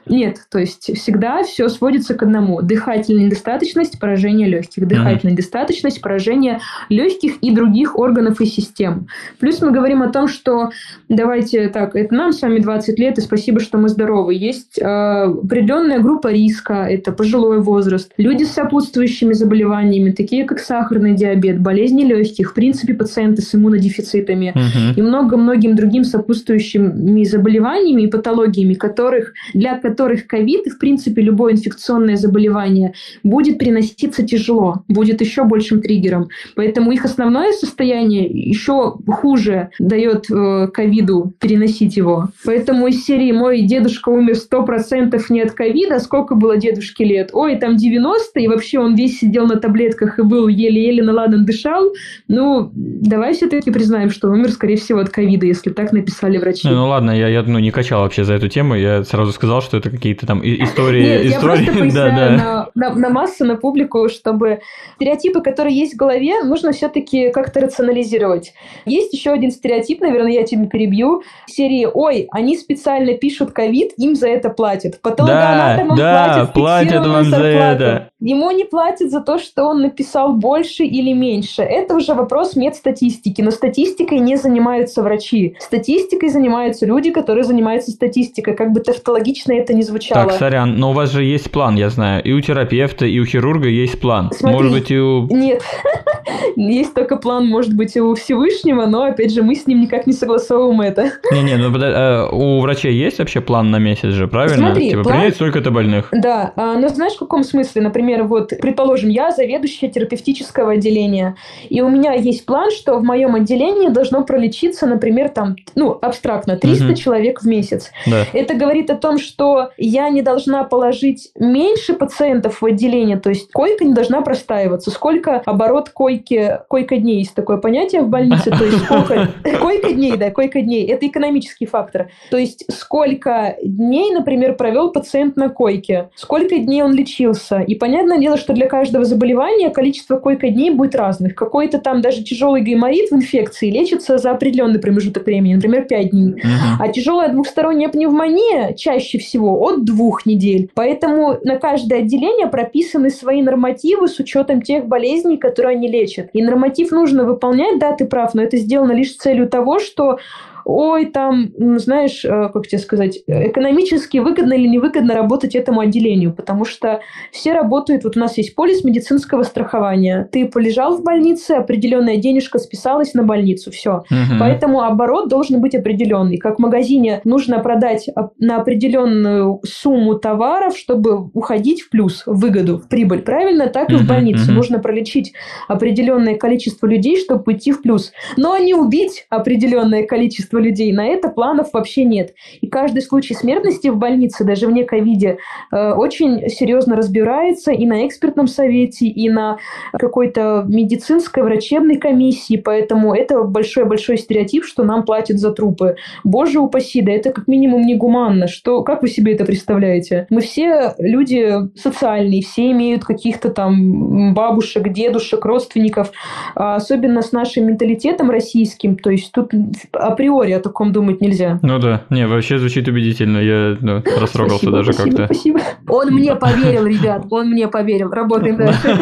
Нет, то есть всегда все сводится к одному. Дыхательная недостаточность, поражение легких. Дыхательная недостаточность, поражение легких и других органов и систем. Плюс мы говорим о том, что давайте так, это нам с вами 20 лет, и спасибо, что мы здоровы. Есть э, определенная группа риска, это пожилой возраст, люди с сопутствующими заболеваниями, такие как сахарный диабет, болезни легких, в принципе, пациенты с иммунодефицитами угу. и много-многим другим сопутствующими заболеваниями и патологиями, которых, для которых ковид и, в принципе, любое инфекционное заболевание будет приноситься тяжело, будет еще большим триггером. Поэтому их основное состояние еще хуже дает э, ковиду переносить его. Поэтому из серии «Мой дедушка умер 100% не от ковида», сколько было дедушке лет? Ой, там 90, и вообще он весь сидел на таблетках и был еле-еле наладан дышал. Ну, давай все-таки признаем, что умер, скорее всего, от ковида, если так написали врачи. Ну, ну ладно, я, я ну, не качал вообще за эту тему, я сразу сказал, что это какие-то там истории. Нет, истории. я просто да, да. На, на, на массу, на публику, чтобы стереотипы, которые есть в голове, нужно все-таки как-то рационализировать. Есть еще один стереотип, наверное, я тебе перебью, серии «Ой, они специально пишут ковид, им за это платят». Патологоанатомам да, платят, платят вам за это. Ему не платят за то, что он написал больше или меньше. Это уже вопрос медстатистики. Но статистикой не занимаются врачи. Статистикой занимаются люди, которые занимаются статистикой. Как бы тавтологично это ни звучало. Так, сорян, но у вас же есть план, я знаю. И у терапевта, и у хирурга есть план. Смотри, может быть, и у... Нет. есть только план, может быть, у Всевышнего, но, опять же, мы с ним никак не согласовываем это. Не-не, ну э, у врачей есть вообще план на месяц же, правильно? Смотри, типа, план... принять столько-то больных. Да, а, но знаешь, в каком смысле? Например, вот, предположим, я заведующая терапевтического отделения, и у меня есть план, что в моем отделении должно пролечиться, например, там, ну, абстрактно, 300 угу. человек в месяц. Да. Это говорит о том, что я не должна положить меньше пациентов в отделение, то есть койка не должна простаиваться. Сколько оборот койки, койка дней есть такое понятие в больнице, то есть сколько... Койка дней, да, койка дней. Это экономический фактор. То есть сколько дней, например, провел пациент на койке, сколько дней он лечился. И понятное дело, что для каждого заболевания количество койка дней будет разных. Какой-то там даже тяжелый гайморит в инфекции лечится за определенный промежуток времени, например, 5 дней. А тяжелая двухсторонняя пневмония чаще всего от двух недель. Поэтому на каждое отделение прописаны свои нормативы с учетом тех болезней, которые они лечат. И норматив нужно выполнять, да, ты прав, но это сделано лишь с целью того, что ой, там, знаешь, э, как тебе сказать, экономически выгодно или невыгодно работать этому отделению, потому что все работают, вот у нас есть полис медицинского страхования. Ты полежал в больнице, определенная денежка списалась на больницу, все. Угу. Поэтому оборот должен быть определенный. Как в магазине нужно продать на определенную сумму товаров, чтобы уходить в плюс, в выгоду, в прибыль, правильно? Так и в больнице. Угу. Нужно пролечить определенное количество людей, чтобы уйти в плюс. Но не убить определенное количество количество людей. На это планов вообще нет. И каждый случай смертности в больнице, даже вне ковиде, э, очень серьезно разбирается и на экспертном совете, и на какой-то медицинской, врачебной комиссии. Поэтому это большой-большой стереотип, что нам платят за трупы. Боже упаси, да это как минимум негуманно. Что, как вы себе это представляете? Мы все люди социальные, все имеют каких-то там бабушек, дедушек, родственников. А особенно с нашим менталитетом российским. То есть тут априори теории, о таком думать нельзя. Ну да, не, вообще звучит убедительно, я ну, растрогался спасибо, даже как-то. Спасибо, Он мне поверил, ребят, он мне поверил, работаем дальше.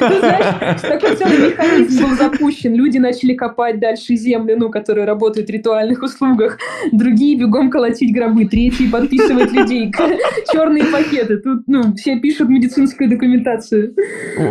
Ну, знаешь, такой целый механизм был запущен, люди начали копать дальше землю, ну, которые работают в ритуальных услугах, другие бегом колотить гробы, третьи подписывать людей, черные пакеты, тут, ну, все пишут медицинскую документацию.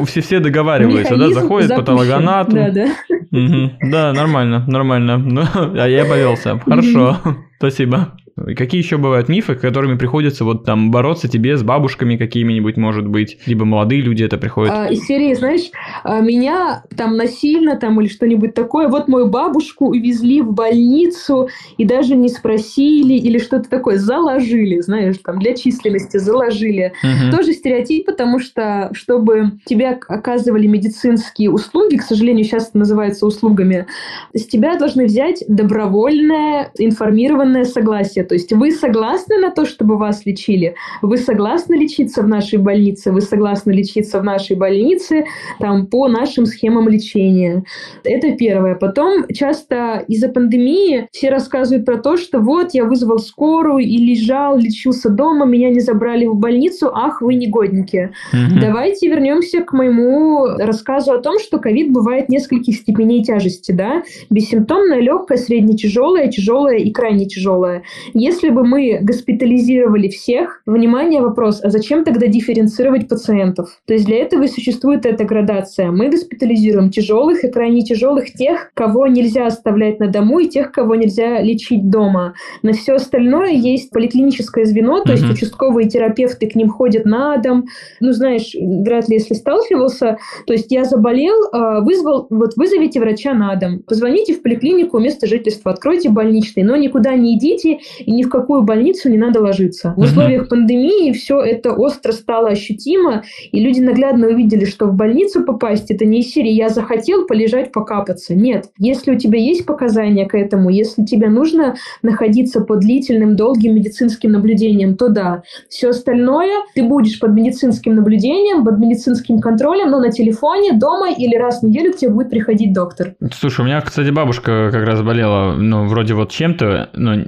Все, все договариваются, да, заходят патологоанатом. Да, да. Да, нормально, нормально. Ну, а я повелся. Хорошо. Спасибо. Какие еще бывают мифы, которыми приходится вот там бороться тебе с бабушками какими-нибудь, может быть, либо молодые люди это приходят? А, из серии, знаешь, а, меня там насильно там или что-нибудь такое, вот мою бабушку увезли в больницу и даже не спросили или что-то такое, заложили, знаешь, там для численности заложили. Угу. Тоже стереотип, потому что чтобы тебя оказывали медицинские услуги, к сожалению, сейчас это называется услугами, с тебя должны взять добровольное информированное согласие. То есть вы согласны на то, чтобы вас лечили? Вы согласны лечиться в нашей больнице? Вы согласны лечиться в нашей больнице там, по нашим схемам лечения? Это первое. Потом часто из-за пандемии все рассказывают про то, что вот я вызвал скорую и лежал, лечился дома, меня не забрали в больницу, ах, вы негодники. Угу. Давайте вернемся к моему рассказу о том, что ковид бывает нескольких степеней тяжести, да, бессимптомная, легкая, средне-тяжелая, тяжелая и крайне тяжелая. Если бы мы госпитализировали всех, внимание, вопрос, а зачем тогда дифференцировать пациентов? То есть для этого и существует эта градация. Мы госпитализируем тяжелых и крайне тяжелых тех, кого нельзя оставлять на дому, и тех, кого нельзя лечить дома. На все остальное есть поликлиническое звено, то uh-huh. есть участковые терапевты к ним ходят на дом. Ну, знаешь, вряд ли если сталкивался, то есть я заболел, а, вызвал, вот вызовите врача на дом, позвоните в поликлинику место жительства, откройте больничный, но никуда не идите и ни в какую больницу не надо ложиться. В условиях пандемии все это остро стало ощутимо, и люди наглядно увидели, что в больницу попасть это не из серии «я захотел полежать, покапаться». Нет. Если у тебя есть показания к этому, если тебе нужно находиться под длительным, долгим медицинским наблюдением, то да. Все остальное ты будешь под медицинским наблюдением, под медицинским контролем, но на телефоне, дома или раз в неделю к тебе будет приходить доктор. Слушай, у меня, кстати, бабушка как раз болела, ну, вроде вот чем-то, ну,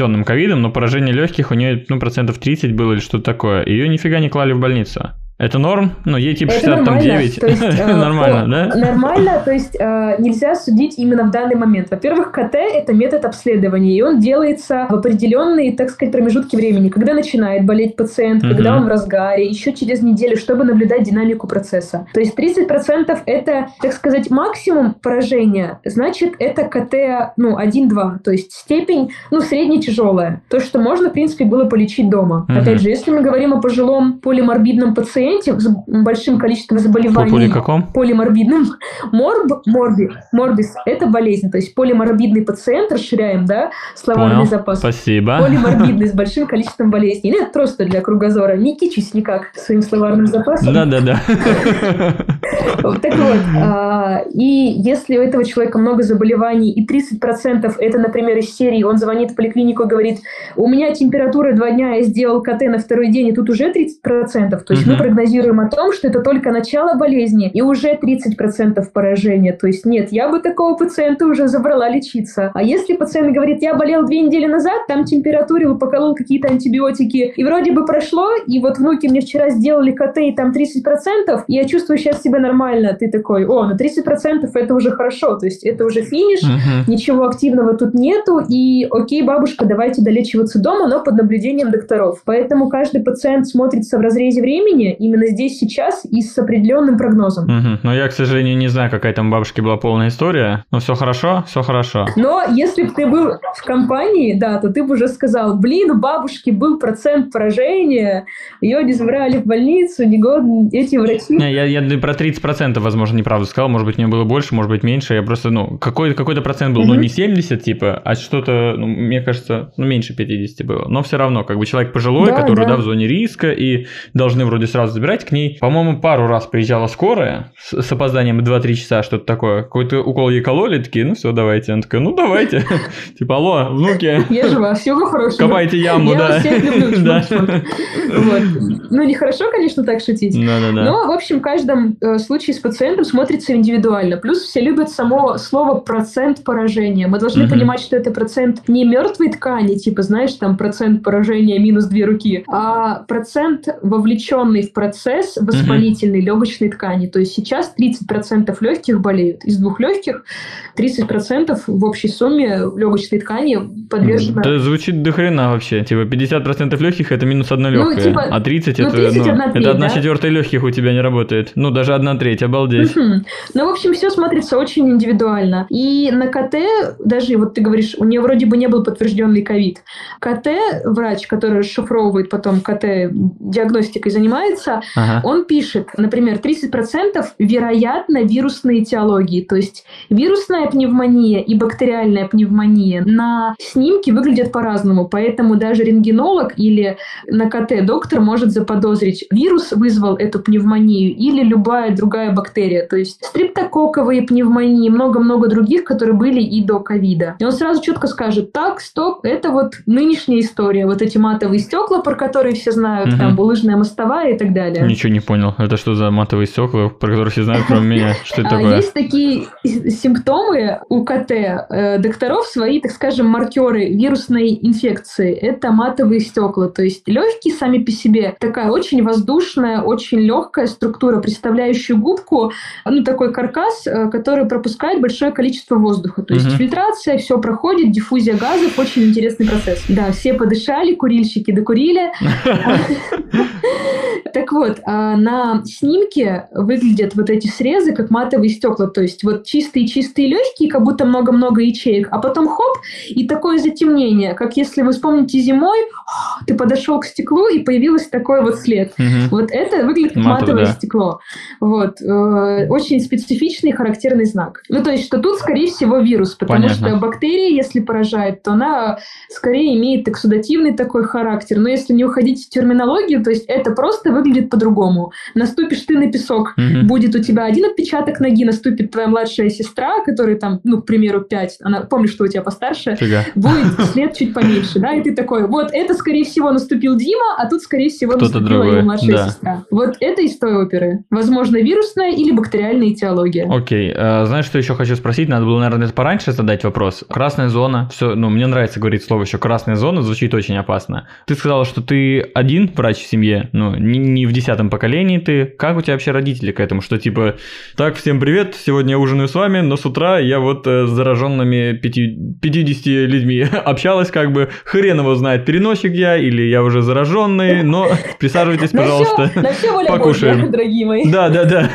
неподтвержденным ковидом, но поражение легких у нее, ну, процентов 30 было или что-то такое. Ее нифига не клали в больницу. Это норм? Ну, ей типа 60, там 9. Э, нормально, да? Нормально, то есть э, нельзя судить именно в данный момент. Во-первых, КТ – это метод обследования, и он делается в определенные, так сказать, промежутки времени. Когда начинает болеть пациент, когда он в разгаре, еще через неделю, чтобы наблюдать динамику процесса. То есть 30% – это, так сказать, максимум поражения. Значит, это КТ, ну, 1-2, то есть степень, ну, средне-тяжелая. То, что можно, в принципе, было полечить дома. Опять же, если мы говорим о пожилом полиморбидном пациенте, пациенте с большим количеством заболеваний. Поли каком? Полиморбидным. Морб, морби, морбис – это болезнь. То есть полиморбидный пациент, расширяем, да, словарный Понял. запас. Спасибо. Полиморбидный с большим количеством болезней. Нет, просто для кругозора. Не кичусь никак своим словарным запасом. Да-да-да. Так вот, а, и если у этого человека много заболеваний, и 30% это, например, из серии, он звонит в поликлинику и говорит, у меня температура два дня, я сделал КТ на второй день, и тут уже 30%. То есть мы прогнозируем о том, что это только начало болезни и уже 30% поражения. То есть нет, я бы такого пациента уже забрала лечиться. А если пациент говорит, я болел две недели назад, там температурил, поколол какие-то антибиотики, и вроде бы прошло, и вот внуки мне вчера сделали КТ, и там 30%, и я чувствую сейчас себя нормально, ты такой, о, ну 30% это уже хорошо, то есть это уже финиш, uh-huh. ничего активного тут нету, и окей, бабушка, давайте долечиваться дома, но под наблюдением докторов. Поэтому каждый пациент смотрится в разрезе времени, именно здесь, сейчас и с определенным прогнозом. Угу. Но я, к сожалению, не знаю, какая там бабушки была полная история. Но все хорошо, все хорошо. Но если бы ты был в компании, да, то ты бы уже сказал, блин, у бабушки был процент поражения, ее не забрали в больницу, негодны эти врачи. Не, я, я про 30% возможно, неправду сказал, может быть, мне было больше, может быть, меньше, я просто, ну, какой-то какой процент был, угу. ну, не 70, типа, а что-то, ну, мне кажется, ну, меньше 50 было, но все равно, как бы человек пожилой, да, который, да. да, в зоне риска, и должны вроде сразу забирать, к ней, по-моему, пару раз приезжала скорая с, с опозданием 2-3 часа, что-то такое. Какой-то укол ей кололи, такие, ну все, давайте. Она такая, ну давайте. Типа, алло, внуки. Я жива, всего хорошего. Копайте яму, да. Ну, нехорошо, конечно, так шутить. Но, в общем, в каждом э, случае с пациентом смотрится индивидуально. Плюс все любят само слово процент поражения. Мы должны понимать, что это процент не мертвой ткани, типа, знаешь, там процент поражения минус две руки, а процент вовлеченный в процесс воспалительной угу. легочной ткани. То есть сейчас 30% легких болеют. Из двух легких 30% в общей сумме легочной ткани подвержено... Это звучит до хрена вообще. Типа 50% легких это минус одна легкая, ну, типа, а 30 ну, это, 30 ну, треть, это одна да? четвертая легких у тебя не работает. Ну, даже одна треть, обалдеть. Угу. Ну, в общем, все смотрится очень индивидуально. И на КТ, даже вот ты говоришь, у нее вроде бы не был подтвержденный ковид. КТ, врач, который расшифровывает потом КТ, диагностикой занимается, ага. он пишет, например, 30% вероятно вирусные этиологии, то есть вирусная пневмония и бактериальная пневмония на снимке выглядят по-разному, поэтому даже рентгенолог или на КТ доктор может заподозрить, вирус вызвал эту пневмонию или любая другая бактерия, то есть стриптококковые пневмонии, много-много других, которые были и до ковида. И он сразу четко скажет, так, стоп, это вот нынешняя история, вот эти матовые стекла, про которые все знают, угу. там булыжная мостовая и так далее. Ничего не понял. Это что за матовые стекла, про которые все знают, кроме меня? Что это а, такое? Есть такие симптомы у КТ. Э, докторов свои, так скажем, маркеры вирусной инфекции. Это матовые стекла. То есть легкие сами по себе. Такая очень воздушная, очень легкая структура, представляющая губку, ну, такой каркас, э, который пропускает большое количество воздуха. То есть угу. фильтрация, все проходит, диффузия газов, очень интересный процесс. Да, все подышали, курильщики докурили. Так вот, а, на снимке выглядят вот эти срезы как матовые стекла, то есть вот чистые-чистые легкие, как будто много-много ячеек, а потом хоп, и такое затемнение, как если вы вспомните зимой, ты подошел к стеклу, и появилось такой вот след. Угу. Вот это выглядит как Матовое, матовое да. стекло. Вот. Э, очень специфичный характерный знак. Ну, то есть, что тут, скорее всего, вирус, потому Понятно. что бактерия, если поражает, то она скорее имеет эксудативный такой характер. Но если не уходить в терминологию, то есть это просто выглядит по-другому. Наступишь ты на песок, угу. будет у тебя один отпечаток ноги, наступит твоя младшая сестра, которая там, ну, к примеру, 5, она, помнишь, что у тебя постарше, Фига. будет след чуть поменьше, да, и ты такой, вот это, скорее всего, наступил Дима, а тут, скорее всего, наступила другой. его младшая да. сестра. Вот это из той оперы. Возможно, вирусная или бактериальная этиология. Окей. А, знаешь, что еще хочу спросить? Надо было, наверное, пораньше задать вопрос. Красная зона. Все, ну, мне нравится говорить слово еще красная зона, звучит очень опасно. Ты сказала, что ты один врач в семье, ну, не, не в десятом поколении ты. Как у тебя вообще родители к этому? Что типа, так, всем привет, сегодня я ужинаю с вами, но с утра я вот э, с зараженными 50 людьми общалась, как бы, хрен его знает, переносчик я или я уже зараженный, но присаживайтесь, пожалуйста, покушаем. дорогие мои. Да, да, да.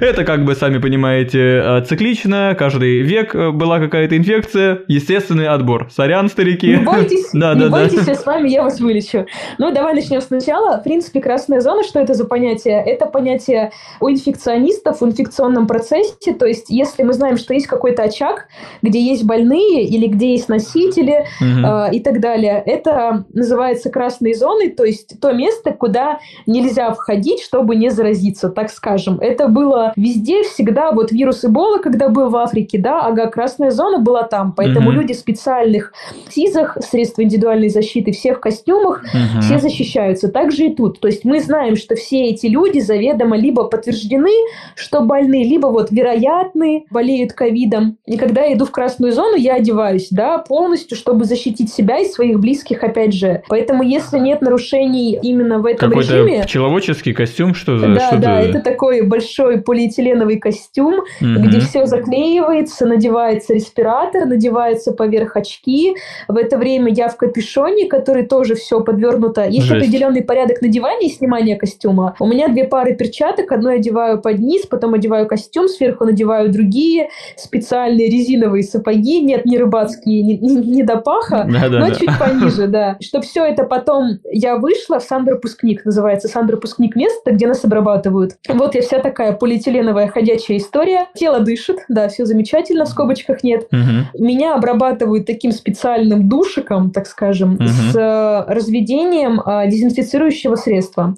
Это, как бы, сами понимаете, э, циклично, каждый век э, была какая-то инфекция, естественный отбор. Сорян, старики. Не бойтесь, да, не да, бойтесь, да. я с вами, я вас вылечу. Ну, давай начнем сначала. В принципе, красная зона, что это за понятие? Это понятие у инфекционистов в инфекционном процессе, то есть если мы знаем, что есть какой-то очаг, где есть больные или где есть носители угу. э, и так далее, это называется красной зоной, то есть то место, куда нельзя входить, чтобы не заразиться, так скажем. Это было везде, всегда. Вот вирус Эбола, когда был в Африке, да, ага, красная зона была там, поэтому угу. люди в специальных СИЗах, средства индивидуальной защиты, все в костюмах, угу. все защищаются. Так же и тут. То есть мы знаем, что все эти люди заведомо либо подтверждены, что больны, либо вот вероятны, болеют ковидом. И когда я иду в красную зону, я одеваюсь, да, полностью, чтобы защитить себя и своих близких, опять же. Поэтому если нет нарушений именно в этом Какой-то режиме... пчеловодческий костюм, что за? Да, что да, это такой большой полиэтиленовый костюм, угу. где все заклеивается, надевается респиратор, надевается поверх очки. В это время я в капюшоне, который тоже все подвернуто. Есть Жесть. определенный порядок надевания и снимания костюма. У меня две пары перчаток. Одну одеваю под низ, потом одеваю костюм, сверху надеваю другие специальные резиновые сапоги. Нет, не рыбацкие, не, не, не до паха, да, да, но да. чуть пониже, да. Чтобы все это потом я вышла в сандропускник, называется сандропускник место, где нас обрабатывают. Вот я вся такая полиэтиленовая ходячая история. Тело дышит, да, все замечательно, в скобочках нет. Угу. Меня обрабатывают таким специальным душиком, так скажем, угу. с э, разведением э, дезинфицирующего средства.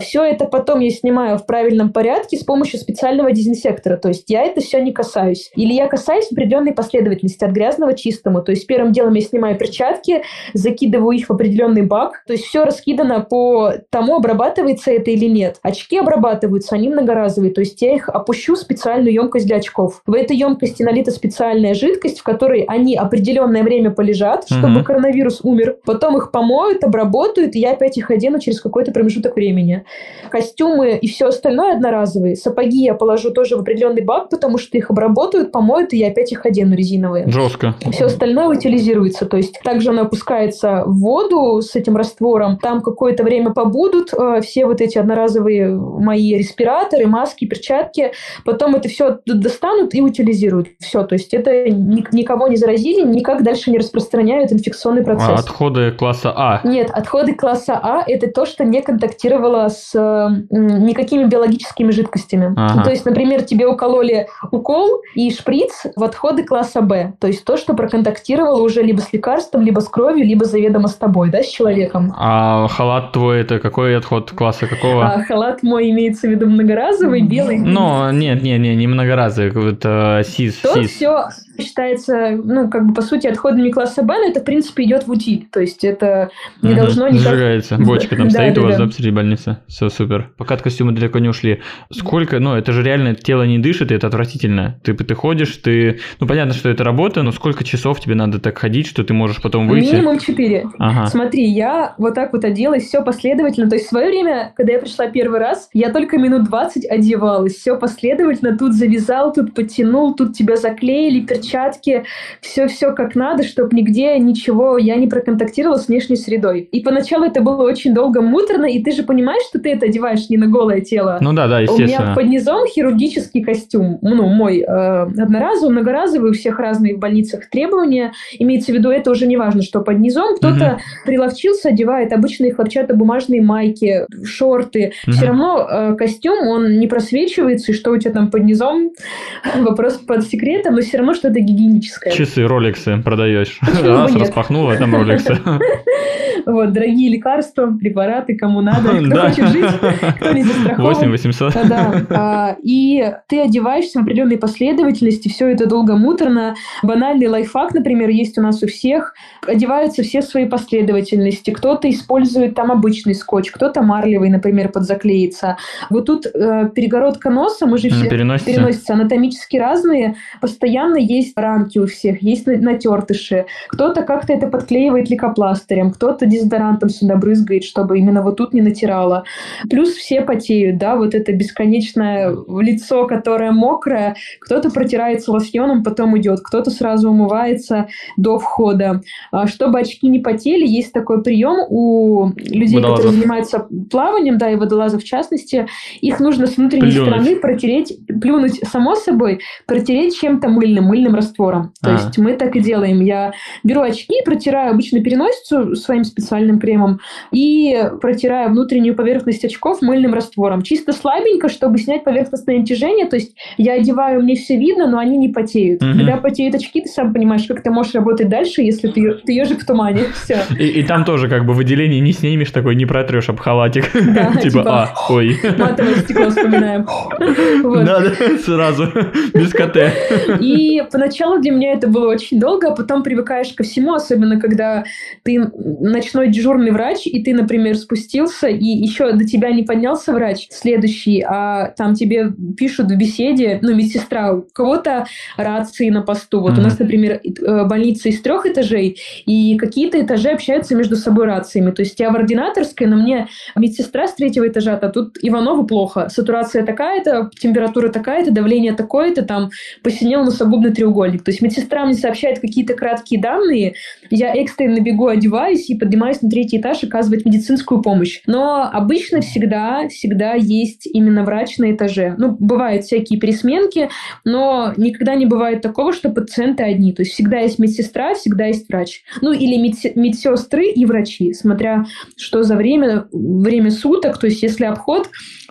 Все это потом я снимаю в правильном порядке с помощью специального дезинсектора. То есть я это все не касаюсь. Или я касаюсь в определенной последовательности от грязного к чистому. То есть первым делом я снимаю перчатки, закидываю их в определенный бак. То есть все раскидано по тому, обрабатывается это или нет. Очки обрабатываются, они многоразовые. То есть я их опущу в специальную емкость для очков. В этой емкости налита специальная жидкость, в которой они определенное время полежат, чтобы mm коронавирус умер. Потом их помоют, обработают, и я опять их одену через какой-то промежуток времени. Костюмы и все остальное одноразовые. Сапоги я положу тоже в определенный бак, потому что их обработают, помоют, и я опять их одену резиновые. Жестко. Все остальное утилизируется. То есть также оно опускается в воду с этим раствором. Там какое-то время побудут э, все вот эти одноразовые мои респираторы, маски, перчатки. Потом это все достанут и утилизируют. Все. То есть это никого не заразили, никак дальше не распространяют инфекционный процесс. А отходы класса А? Нет, отходы класса А – это то, что не контактировало с никакими биологическими жидкостями. Ага. То есть, например, тебе укололи укол и шприц в отходы класса Б. То есть то, что проконтактировало уже либо с лекарством, либо с кровью, либо заведомо с тобой, да, с человеком. А халат твой – это какой отход класса какого? А, халат мой имеется в виду многоразовый, белый. Но нет, нет, нет, не многоразовый, это СИС. Тот СИС. все считается, ну, как бы, по сути, отходами класса Б, но это, в принципе, идет в утиль. То есть это не угу. должно никак... Сжигается. Бочка там стоит у вас, да, посреди больницы. Все супер. Пока от костюма далеко не ушли. Сколько, ну, это же реально тело не дышит, и это отвратительно. Ты, ты ходишь, ты... Ну, понятно, что это работа, но сколько часов тебе надо так ходить, что ты можешь потом выйти? Минимум 4. Ага. Смотри, я вот так вот оделась, все последовательно. То есть в свое время, когда я пришла первый раз, я только минут 20 одевалась. Все последовательно. Тут завязал, тут подтянул, тут тебя заклеили, перчатки все-все как надо, чтобы нигде ничего я не проконтактировала с внешней средой. И поначалу это было очень долго муторно, и ты же понимаешь, что ты это одеваешь не на голое тело. Ну да, да, естественно. У меня под низом хирургический костюм, ну, мой э, одноразовый, многоразовый, у всех разные в больницах требования. Имеется в виду, это уже не важно, что под низом. Кто-то угу. приловчился, одевает обычные хлопчатобумажные майки, шорты. Угу. Все равно э, костюм, он не просвечивается, и что у тебя там под низом, вопрос под секретом, но все равно что-то гигиеническое. Часы, роликсы продаешь. Раз распахнула, там роликсы. Вот, дорогие лекарства, препараты, кому надо, кто хочет жить, кто не застрахован. 8 800. Да. А, и ты одеваешься в определенной последовательности, все это долго муторно. Банальный лайфхак, например, есть у нас у всех. Одеваются все свои последовательности. Кто-то использует там обычный скотч, кто-то марлевый, например, подзаклеится. Вот тут э, перегородка носа, мы же все переносится. переносятся анатомически разные. Постоянно есть рамки у всех, есть натертыши. Кто-то как-то это подклеивает лейкопластырем, кто-то дезодорантом сюда брызгает, чтобы именно вот тут не натирало. Плюс все потеют, да, вот это бесконечное лицо, которое мокрое, кто-то протирается лосьоном, потом идет, кто-то сразу умывается до входа. А чтобы очки не потели, есть такой прием у людей, водолазов. которые занимаются плаванием, да, и водолазов в частности, их нужно с внутренней Плюнуть. стороны протереть, плюнуть само собой, протереть чем-то мыльным, мыльным раствором. То а. есть мы так и делаем. Я беру очки, протираю обычно переносицу своим специальным специальным кремом и протираю внутреннюю поверхность очков мыльным раствором. Чисто слабенько, чтобы снять поверхностное натяжение. То есть я одеваю, мне все видно, но они не потеют. Угу. Когда потеют очки, ты сам понимаешь, как ты можешь работать дальше, если ты, ты ежик в тумане. Все. И, и там тоже как бы выделение не снимешь, такой не протрешь об халатик. Да, типа, типа, а, ой. Матовое стекло вспоминаем. Надо сразу, без КТ. И поначалу для меня это было очень долго, а потом привыкаешь ко всему, особенно когда ты начинаешь ночной дежурный врач, и ты, например, спустился, и еще до тебя не поднялся врач следующий, а там тебе пишут в беседе, ну, медсестра, у кого-то рации на посту. Вот mm-hmm. у нас, например, э, больница из трех этажей, и какие-то этажи общаются между собой рациями. То есть я в ординаторской, но мне медсестра с третьего этажа, а тут Иванову плохо. Сатурация такая-то, температура такая-то, давление такое-то, там посинел носогубный треугольник. То есть медсестра мне сообщает какие-то краткие данные, я экстренно бегу, одеваюсь и поднимаюсь поднимаюсь на третий этаж оказывать медицинскую помощь. Но обычно всегда, всегда есть именно врач на этаже. Ну, бывают всякие пересменки, но никогда не бывает такого, что пациенты одни. То есть всегда есть медсестра, всегда есть врач. Ну, или медс- медсестры и врачи, смотря что за время, время суток. То есть если обход,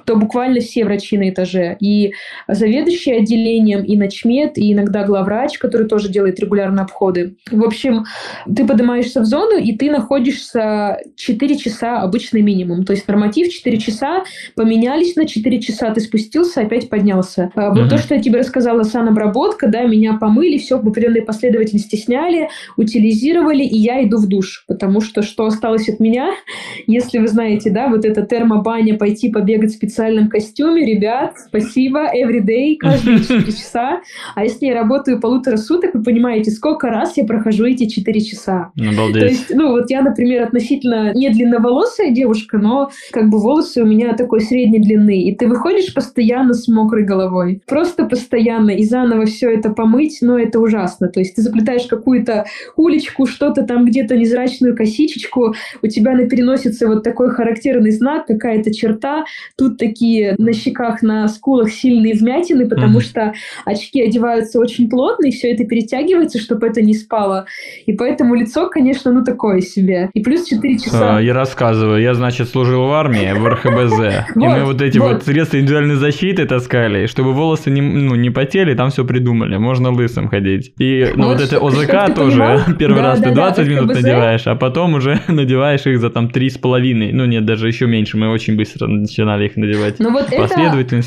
то буквально все врачи на этаже. И заведующий отделением, и ночмед, и иногда главврач, который тоже делает регулярно обходы. В общем, ты поднимаешься в зону, и ты находишься 4 часа обычный минимум. То есть норматив 4 часа, поменялись на 4 часа, ты спустился, опять поднялся. А вот угу. то, что я тебе рассказала, санобработка, да, меня помыли, все в определенной последовательности сняли, утилизировали, и я иду в душ. Потому что что осталось от меня, если вы знаете, да, вот эта термобаня, пойти побегать специально специальном костюме, ребят, спасибо, everyday, каждые 4 часа. А если я работаю полутора суток, вы понимаете, сколько раз я прохожу эти 4 часа. Обалдеть. То есть, ну, вот я, например, относительно не длинноволосая девушка, но как бы волосы у меня такой средней длины, и ты выходишь постоянно с мокрой головой. Просто постоянно, и заново все это помыть, но это ужасно. То есть ты заплетаешь какую-то уличку, что-то там где-то незрачную косичечку, у тебя на переносице вот такой характерный знак, какая-то черта, тут такие на щеках, на скулах сильные вмятины, потому mm-hmm. что очки одеваются очень плотно, и все это перетягивается, чтобы это не спало. И поэтому лицо, конечно, ну такое себе. И плюс 4 часа. А, я рассказываю. Я, значит, служил в армии, в РХБЗ. И мы вот эти вот средства индивидуальной защиты таскали, чтобы волосы не, ну, потели, там все придумали. Можно лысым ходить. И ну, вот это ОЗК тоже. Первый раз ты 20 минут надеваешь, а потом уже надеваешь их за там 3,5. Ну нет, даже еще меньше. Мы очень быстро начинали их надевать. Ну вот это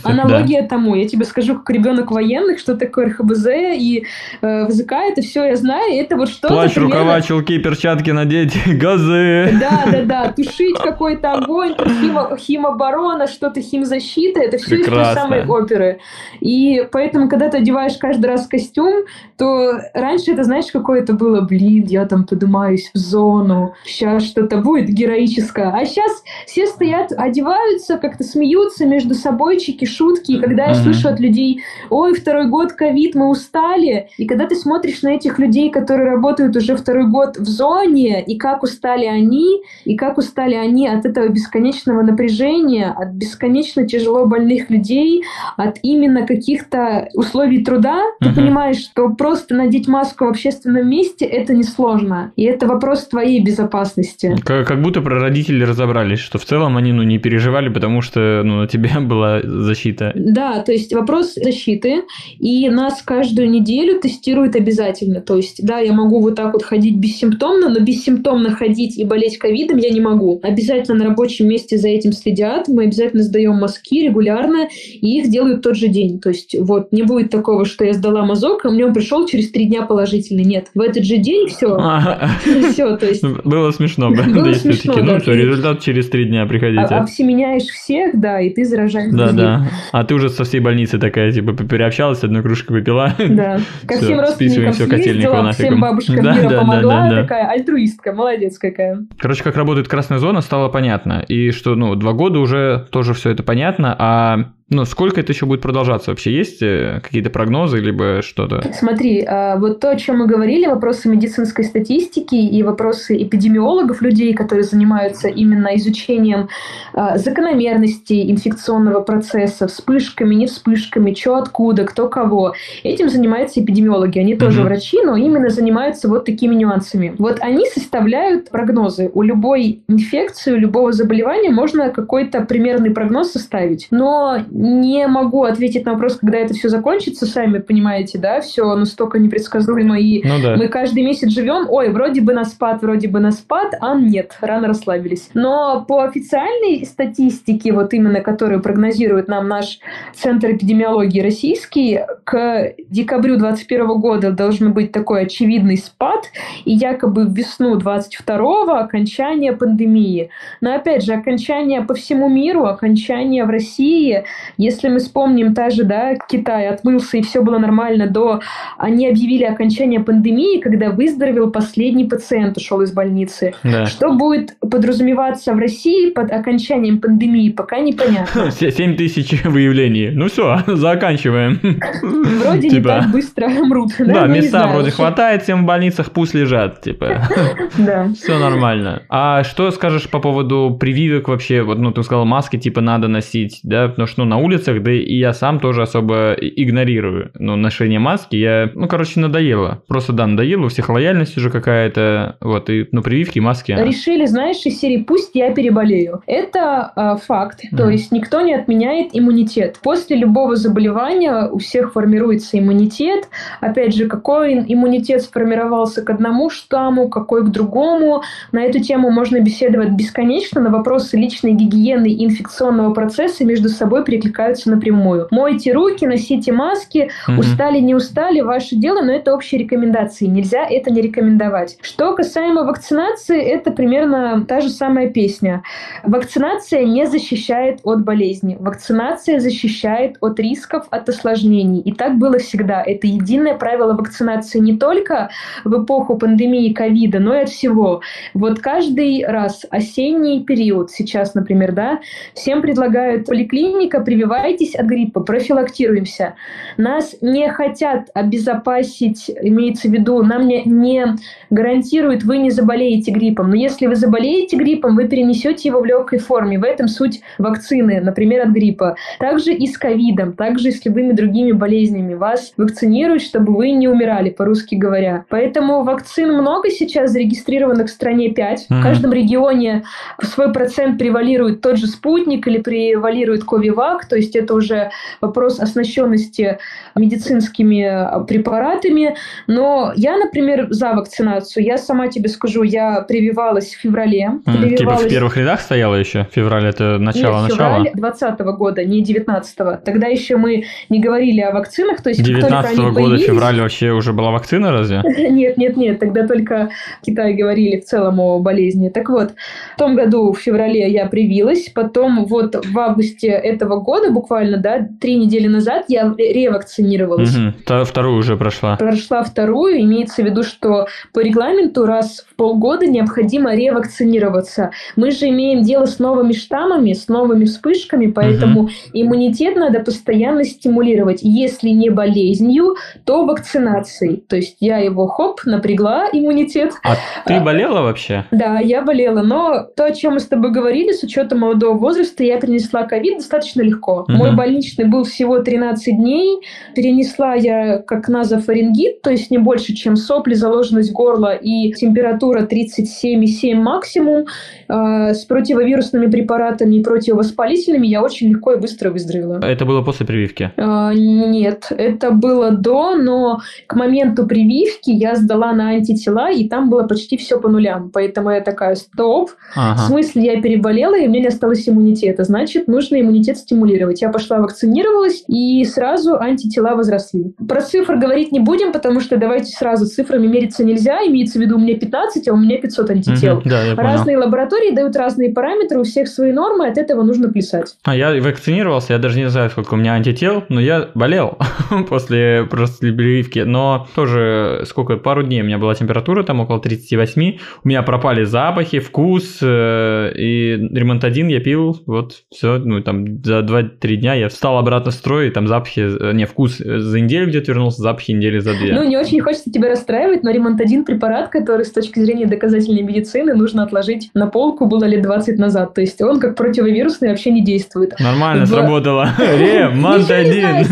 аналогия тому. Я тебе скажу, как ребенок военных, что такое РХБЗ и э, ВЗК, это все я знаю. Это вот что-то Плащ, рукава, чулки, перчатки надеть, газы. Да, да, да. Тушить какой-то огонь, химо, химоборона, что-то химзащита. Это все из той самой оперы. И поэтому, когда ты одеваешь каждый раз костюм, то раньше это, знаешь, какое-то было, блин, я там поднимаюсь в зону, сейчас что-то будет героическое. А сейчас все стоят, одеваются, как-то смеются между собойчики, шутки. И когда я слышу от людей, ой, второй год ковид, мы устали. И когда ты смотришь на этих людей, которые работают уже второй год в зоне, и как устали они, и как устали они от этого бесконечного напряжения, от бесконечно тяжело больных людей, от именно каких-то условий труда, ты понимаешь, что просто надеть маску в общественном месте это несложно. И это вопрос твоей безопасности. Как, как будто про родителей разобрались, что в целом они ну, не переживали, потому что ну, на тебя была защита. Да, то есть вопрос защиты, и нас каждую неделю тестируют обязательно. То есть, да, я могу вот так вот ходить бессимптомно, но бессимптомно ходить и болеть ковидом я не могу. Обязательно на рабочем месте за этим следят, мы обязательно сдаем мазки регулярно, и их делают тот же день. То есть, вот, не будет такого, что я сдала мазок, а мне он пришел через три дня положительный. Нет, в этот же день все. Все, то есть... Было смешно, Было смешно, Ну, что, результат через три дня приходите. А Обсеменяешь всех, да, и ты заражаешь Да, да. А ты уже со всей больницы такая, типа, переобщалась, одной кружкой выпила. Да. Ко всем родственникам съездила, всем бабушкам мира помогла, такая альтруистка, молодец какая. Короче, как работает красная зона, стало понятно. И что, ну, два года уже тоже все это понятно, а ну, сколько это еще будет продолжаться вообще? Есть э, какие-то прогнозы, либо что-то? Смотри, а, вот то, о чем мы говорили, вопросы медицинской статистики и вопросы эпидемиологов, людей, которые занимаются именно изучением а, закономерностей инфекционного процесса, вспышками, не вспышками, что откуда, кто кого. Этим занимаются эпидемиологи. Они тоже угу. врачи, но именно занимаются вот такими нюансами. Вот они составляют прогнозы. У любой инфекции, у любого заболевания можно какой-то примерный прогноз составить. Но не могу ответить на вопрос, когда это все закончится, сами понимаете, да, все настолько непредсказуемо, и ну, да. мы каждый месяц живем, ой, вроде бы на спад, вроде бы на спад, а нет, рано расслабились. Но по официальной статистике, вот именно которую прогнозирует нам наш Центр эпидемиологии российский, к декабрю 2021 года должен быть такой очевидный спад, и якобы в весну 22 окончание пандемии. Но опять же, окончание по всему миру, окончание в России если мы вспомним та же, да, Китай отмылся и все было нормально до... Они объявили окончание пандемии, когда выздоровел последний пациент, ушел из больницы. Да. Что будет подразумеваться в России под окончанием пандемии, пока непонятно. 7 тысяч выявлений. Ну все, заканчиваем. Вроде не типа. так быстро мрут. Да, места вроде хватает всем в больницах, пусть лежат, типа. Да. Все нормально. А что скажешь по поводу прививок вообще? Вот, ну, ты сказал, маски типа надо носить, да, потому что ну, на улицах, да и я сам тоже особо игнорирую. Ну, ношение маски я, ну, короче, надоело. Просто, да, надоело, у всех лояльность уже какая-то, вот, и, ну, прививки, маски. Решили, знаешь, из серии «пусть я переболею». Это э, факт, mm. то есть никто не отменяет иммунитет. После любого заболевания у всех формируется иммунитет. Опять же, какой иммунитет сформировался к одному штамму, какой к другому. На эту тему можно беседовать бесконечно, на вопросы личной гигиены и инфекционного процесса между собой прекрасно перекликаются напрямую. Мойте руки, носите маски, угу. устали, не устали, ваше дело, но это общие рекомендации. Нельзя это не рекомендовать. Что касаемо вакцинации, это примерно та же самая песня. Вакцинация не защищает от болезни. Вакцинация защищает от рисков, от осложнений. И так было всегда. Это единое правило вакцинации не только в эпоху пандемии ковида, но и от всего. Вот каждый раз осенний период, сейчас, например, да, всем предлагают поликлиника, прививайтесь от гриппа, профилактируемся. Нас не хотят обезопасить, имеется в виду, нам не, не гарантируют, вы не заболеете гриппом. Но если вы заболеете гриппом, вы перенесете его в легкой форме. В этом суть вакцины, например, от гриппа. Также и с ковидом, также и с любыми другими болезнями. Вас вакцинируют, чтобы вы не умирали, по-русски говоря. Поэтому вакцин много сейчас зарегистрированных в стране 5. Mm-hmm. В каждом регионе свой процент превалирует тот же спутник или превалирует Ковивак, то есть это уже вопрос оснащенности медицинскими препаратами. Но я, например, за вакцинацию. Я сама тебе скажу, я прививалась в феврале. Прививалась... Типа в первых рядах стояла еще? Февраль это начало Нет, начала? февраль 20 года, не 19 -го. Тогда еще мы не говорили о вакцинах. То есть 19 -го года появились... февраль вообще уже была вакцина разве? Нет, нет, нет. Тогда только в Китае говорили в целом о болезни. Так вот, в том году в феврале я привилась, потом вот в августе этого года, буквально, да, три недели назад я ревакцинировалась. Угу. Вторую уже прошла. Прошла вторую. Имеется в виду, что по регламенту раз в полгода необходимо ревакцинироваться. Мы же имеем дело с новыми штаммами, с новыми вспышками, поэтому угу. иммунитет надо постоянно стимулировать. Если не болезнью, то вакцинацией. То есть я его, хоп, напрягла иммунитет. А ты болела вообще? Да, я болела. Но то, о чем мы с тобой говорили, с учетом молодого возраста, я перенесла ковид достаточно легко. Угу. Мой больничный был всего 13 дней. Перенесла я как назофарингит, то есть не больше, чем сопли, заложенность горла и температура 37,7 максимум. Э, с противовирусными препаратами и противовоспалительными я очень легко и быстро выздоровела. Это было после прививки? Э, нет, это было до, но к моменту прививки я сдала на антитела, и там было почти все по нулям. Поэтому я такая, стоп, ага. в смысле я переболела, и у меня не осталось иммунитета. Значит, нужно иммунитет стимулировать. Я пошла вакцинировалась, и сразу антитела возросли. Про цифры говорить не будем, потому что давайте сразу цифрами мериться нельзя. Имеется в виду, у меня 15, а у меня 500 антител. Угу, да, Разные лаборатории дают разные параметры, у всех свои нормы, от этого нужно плясать. А я вакцинировался, я даже не знаю, сколько у меня антител, но я болел после просто прививки. Но тоже сколько, пару дней у меня была температура, там около 38. У меня пропали запахи, вкус, э, и ремонтадин я пил, вот все, ну там за 2-3 дня я встал обратно в строй, и там запахи, э, не, вкус за неделю где-то вернулся, запахи недели за две. Ну, не очень хочется тебя расстраивать, но ремонтадин препарат, который с точки зрения доказательной медицины нужно отложить на полку, было лет 20 назад. То есть он как противовирусный вообще не действует. Нормально в... сработало. Ремонтадин.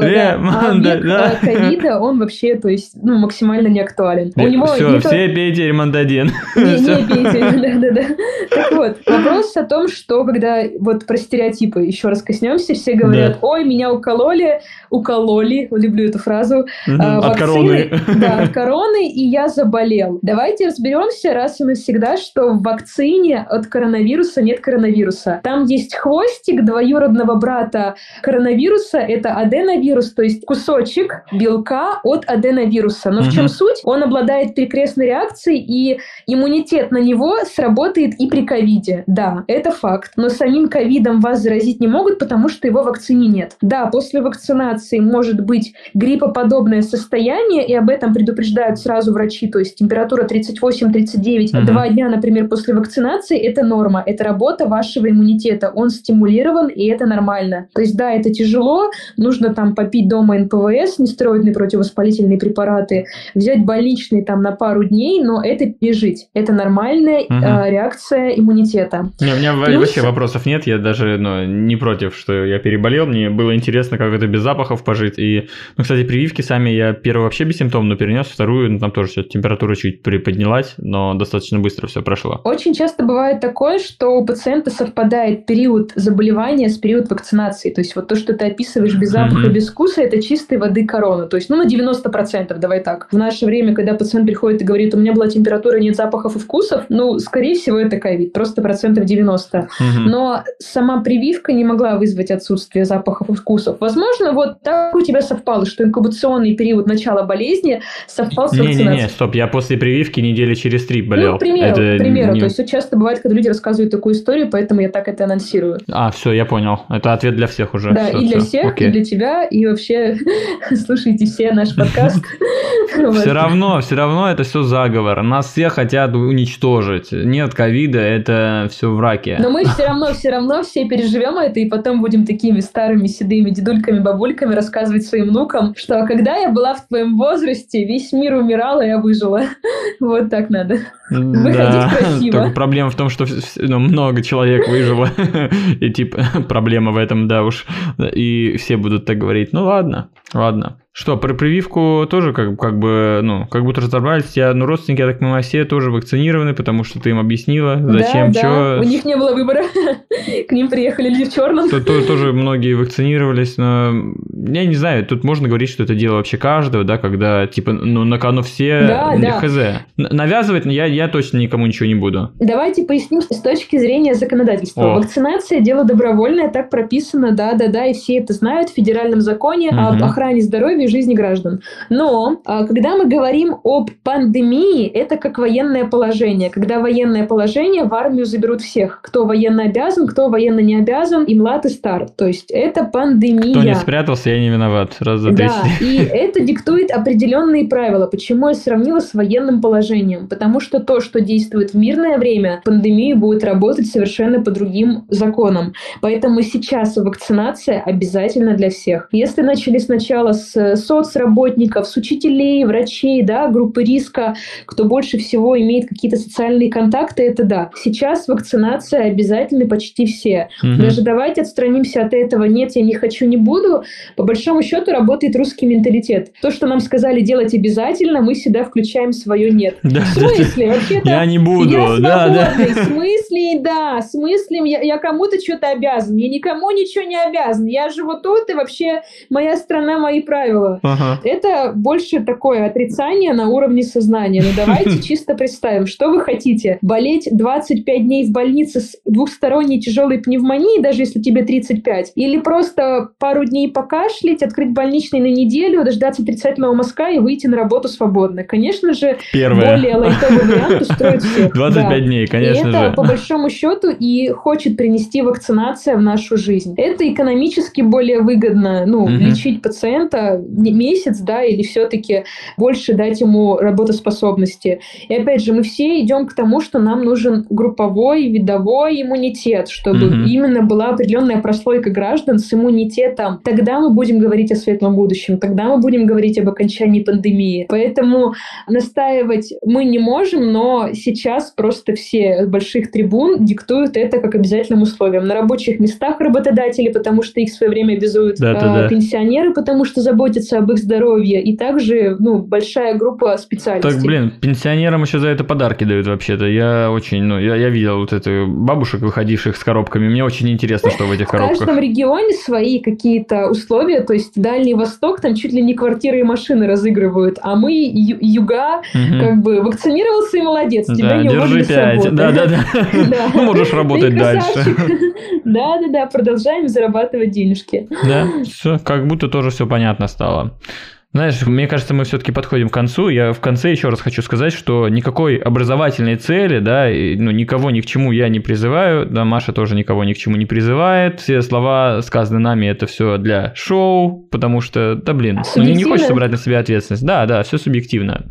Ремонтадин. А ковида он вообще, то есть, ну, максимально не актуален. У него все, все пейте ремонтадин. Не, не пейте, да-да-да. Так вот, вопрос о том, что когда вот про стереотипы еще раз коснемся, все говорят, ой, меня укололи, укололи, люблю эту фразу. А, от короны. Да, от короны, и я заболел. Давайте разберемся раз и навсегда, что в вакцине от коронавируса нет коронавируса. Там есть хвостик двоюродного брата коронавируса, это аденовирус, то есть кусочек белка от аденовируса. Но угу. в чем суть? Он обладает перекрестной реакцией, и иммунитет на него сработает и при ковиде. Да, это факт. Но самим ковидом вас заразить не могут, потому что его вакцине нет. Да, после вакцинации может быть гриппоподобное состояние, и об этом предупреждают сразу врачи, то есть температура 38-39, угу. два дня, например, после вакцинации, это норма, это работа вашего иммунитета, он стимулирован, и это нормально. То есть, да, это тяжело, нужно там попить дома НПВС, нестероидные противовоспалительные препараты, взять больничный там на пару дней, но это пережить. Это нормальная угу. э, реакция иммунитета. Не, у меня Плюс... вообще вопросов нет, я даже ну, не против, что я переболел, мне было интересно, как это без запахов пожить. И, ну, кстати, прививки сами я первую вообще бессимптомно перенес, вторую, ну, там тоже все, температура чуть приподнялась, но достаточно быстро все прошло. Очень часто бывает такое, что у пациента совпадает период заболевания с период вакцинации. То есть вот то, что ты описываешь без запаха, mm-hmm. без вкуса, это чистой воды корона. То есть, ну, на 90%, давай так. В наше время, когда пациент приходит и говорит, у меня была температура, нет запахов и вкусов, ну, скорее всего, это ковид, просто процентов 90. Mm-hmm. Но сама прививка не могла вызвать отсутствие запахов и вкусов. Возможно, вот так у тебя совпало, что инкубационный период начала болезни совпал с вакцинацией. Не-не-не, стоп, я после прививки недели через три болел. Ну, к примеру, это к примеру. Не... То есть, часто бывает, когда люди рассказывают такую историю, поэтому я так это анонсирую. А, все, я понял. Это ответ для всех уже. Да, все, и для все. всех, Окей. и для тебя, и вообще слушайте все наш подкаст. Все равно, все равно это все заговор. Нас все хотят уничтожить. Нет ковида, это все в раке. Но мы все равно, все равно все переживем это, и потом будем такими старыми седыми дедульками, бабульками рассказывать своим внукам, что когда я была в твоем возрасте, весь мир умирал, и я выжила. Вот так надо. Выходить да, красиво. Только проблема в том, что ну, много человек выжило. И типа проблема в этом, да уж. И все будут так говорить. Ну ладно, ладно. Что, про прививку тоже как, как бы, ну, как будто разобрались. Я, ну, родственники, я так понимаю, все тоже вакцинированы, потому что ты им объяснила, зачем, да, что. Да. У них не было выбора. К ним приехали люди в черном. Тут тоже многие вакцинировались, но я не знаю, тут можно говорить, что это дело вообще каждого, да, когда, типа, ну, на кону все хз. Навязывать я, я точно никому ничего не буду. Давайте поясним с точки зрения законодательства. О. Вакцинация – дело добровольное, так прописано, да-да-да, и все это знают в федеральном законе угу. об охране здоровья и жизни граждан. Но а, когда мы говорим об пандемии, это как военное положение. Когда военное положение, в армию заберут всех. Кто военно обязан, кто военно не обязан, и млад, и стар. То есть это пандемия. Кто не спрятался, я не виноват. Раз за Да, и это диктует определенные правила. Почему я сравнила с военным положением? Потому что то, что действует в мирное время, пандемия будет работать совершенно по другим законам. Поэтому сейчас вакцинация обязательно для всех. Если начали сначала с соцработников, с учителей, врачей, да, группы риска, кто больше всего имеет какие-то социальные контакты, это да. Сейчас вакцинация обязательно почти все. Угу. Даже давайте отстранимся от этого. Нет, я не хочу, не буду. По большому счету работает русский менталитет. То, что нам сказали делать обязательно, мы всегда включаем свое нет. Да, в смысле? Вообще-то я не буду. Я да, да. В смысле, да. В смысле, я, я кому-то что-то обязан. Я никому ничего не обязан. Я живу тут, и вообще моя страна, мои правила. Ага. Это больше такое отрицание на уровне сознания. Ну давайте чисто представим, что вы хотите. Болеть 25 дней в больнице с двухсторонней тяжелой пневмонией, даже если тебе 35, или просто пару дней покашлять, открыть больничный на неделю, дождаться отрицательного мазка и выйти на работу свободно. Конечно же, Первое. более лайтовый вариант устроит всех. 25 да. дней, конечно и это, же. по большому счету, и хочет принести вакцинация в нашу жизнь. Это экономически более выгодно, ну, угу. лечить пациента месяц, да, или все-таки больше дать ему работоспособности. И опять же, мы все идем к тому, что нам нужен групповой, видовой иммунитет, чтобы mm-hmm. именно была определенная прослойка граждан с иммунитетом. Тогда мы будем говорить о светлом будущем, тогда мы будем говорить об окончании пандемии. Поэтому настаивать мы не можем, но сейчас просто все больших трибун диктуют это как обязательным условием. На рабочих местах работодатели, потому что их в свое время обязуют, да, да, э, пенсионеры, потому что заботятся об их здоровье, и также ну, большая группа специалистов. Так, блин, пенсионерам еще за это подарки дают вообще-то. Я очень, ну, я, я видел вот эту бабушек, выходивших с коробками. Мне очень интересно, что в этих коробках. В каждом регионе свои какие-то условия, то есть Дальний Восток, там чуть ли не квартиры и машины разыгрывают, а мы, юга, как бы вакцинировался молодец, тебя да, не держи пять. Да, да, да. Ну, можешь работать дальше. Да, да, да, продолжаем зарабатывать денежки. Да, все, как будто тоже все понятно стало. Знаешь, мне кажется, мы все-таки подходим к концу. Я в конце еще раз хочу сказать, что никакой образовательной цели, да, ну, никого ни к чему я не призываю, да, Маша тоже никого ни к чему не призывает. Все слова, сказанные нами, это все для шоу, потому что, да, блин, ну, не, не хочется брать на себя ответственность. Да, да, все субъективно.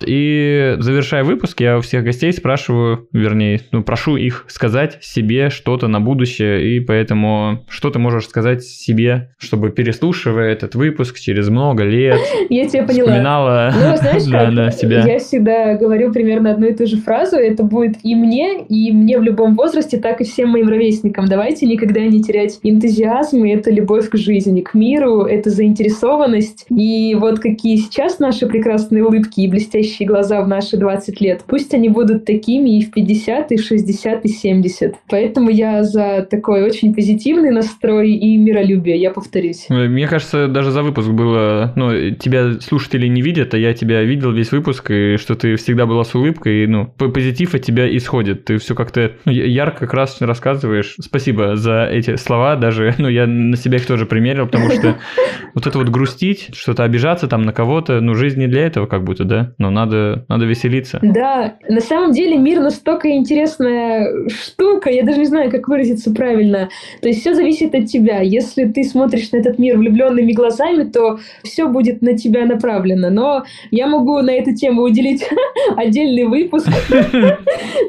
И завершая выпуск, я у всех гостей спрашиваю, вернее, ну, прошу их сказать себе что-то на будущее, и поэтому что ты можешь сказать себе, чтобы переслушивая этот выпуск через много лет, я тебя поняла. Вспоминала ну, знаешь, да, как? Да, себя. Я всегда говорю примерно одну и ту же фразу. Это будет и мне, и мне в любом возрасте, так и всем моим ровесникам. Давайте никогда не терять энтузиазм, и это любовь к жизни, к миру, это заинтересованность. И вот какие сейчас наши прекрасные улыбки и блестящие глаза в наши 20 лет, пусть они будут такими и в 50, и в 60, и 70. Поэтому я за такой очень позитивный настрой и миролюбие, я повторюсь. Мне кажется, даже за выпуск было, ну, тебя слушатели не видят, а я тебя видел весь выпуск, и что ты всегда была с улыбкой, и, ну, позитив от тебя исходит. Ты все как-то ярко, красочно рассказываешь. Спасибо за эти слова, даже, ну, я на себя их тоже примерил, потому что вот это вот грустить, что-то обижаться там на кого-то, ну, жизнь не для этого как будто, да? Но надо, надо веселиться. Да, на самом деле мир настолько интересная штука, я даже не знаю, как выразиться правильно. То есть все зависит от тебя. Если ты смотришь на этот мир влюбленными глазами, то все будет на тебя направлено. Но я могу на эту тему уделить отдельный выпуск.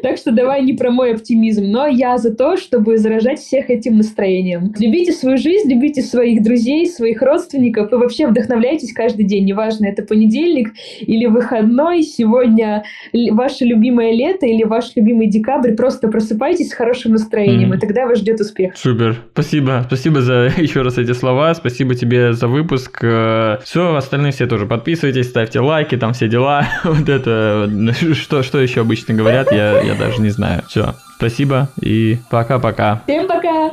Так что давай не про мой оптимизм. Но я за то, чтобы заражать всех этим настроением. Любите свою жизнь, любите своих друзей, своих родственников и вообще вдохновляйтесь каждый день. Неважно, это понедельник или выходной, сегодня ваше любимое лето или ваш любимый декабрь. Просто просыпайтесь с хорошим настроением, и тогда вас ждет успех. Супер. Спасибо. Спасибо за еще раз эти слова. Спасибо тебе за выпуск. Э, все, остальные все тоже подписывайтесь, ставьте лайки, там все дела. Вот это, что, что еще обычно говорят, я, я даже не знаю. Все, спасибо и пока-пока. Всем пока!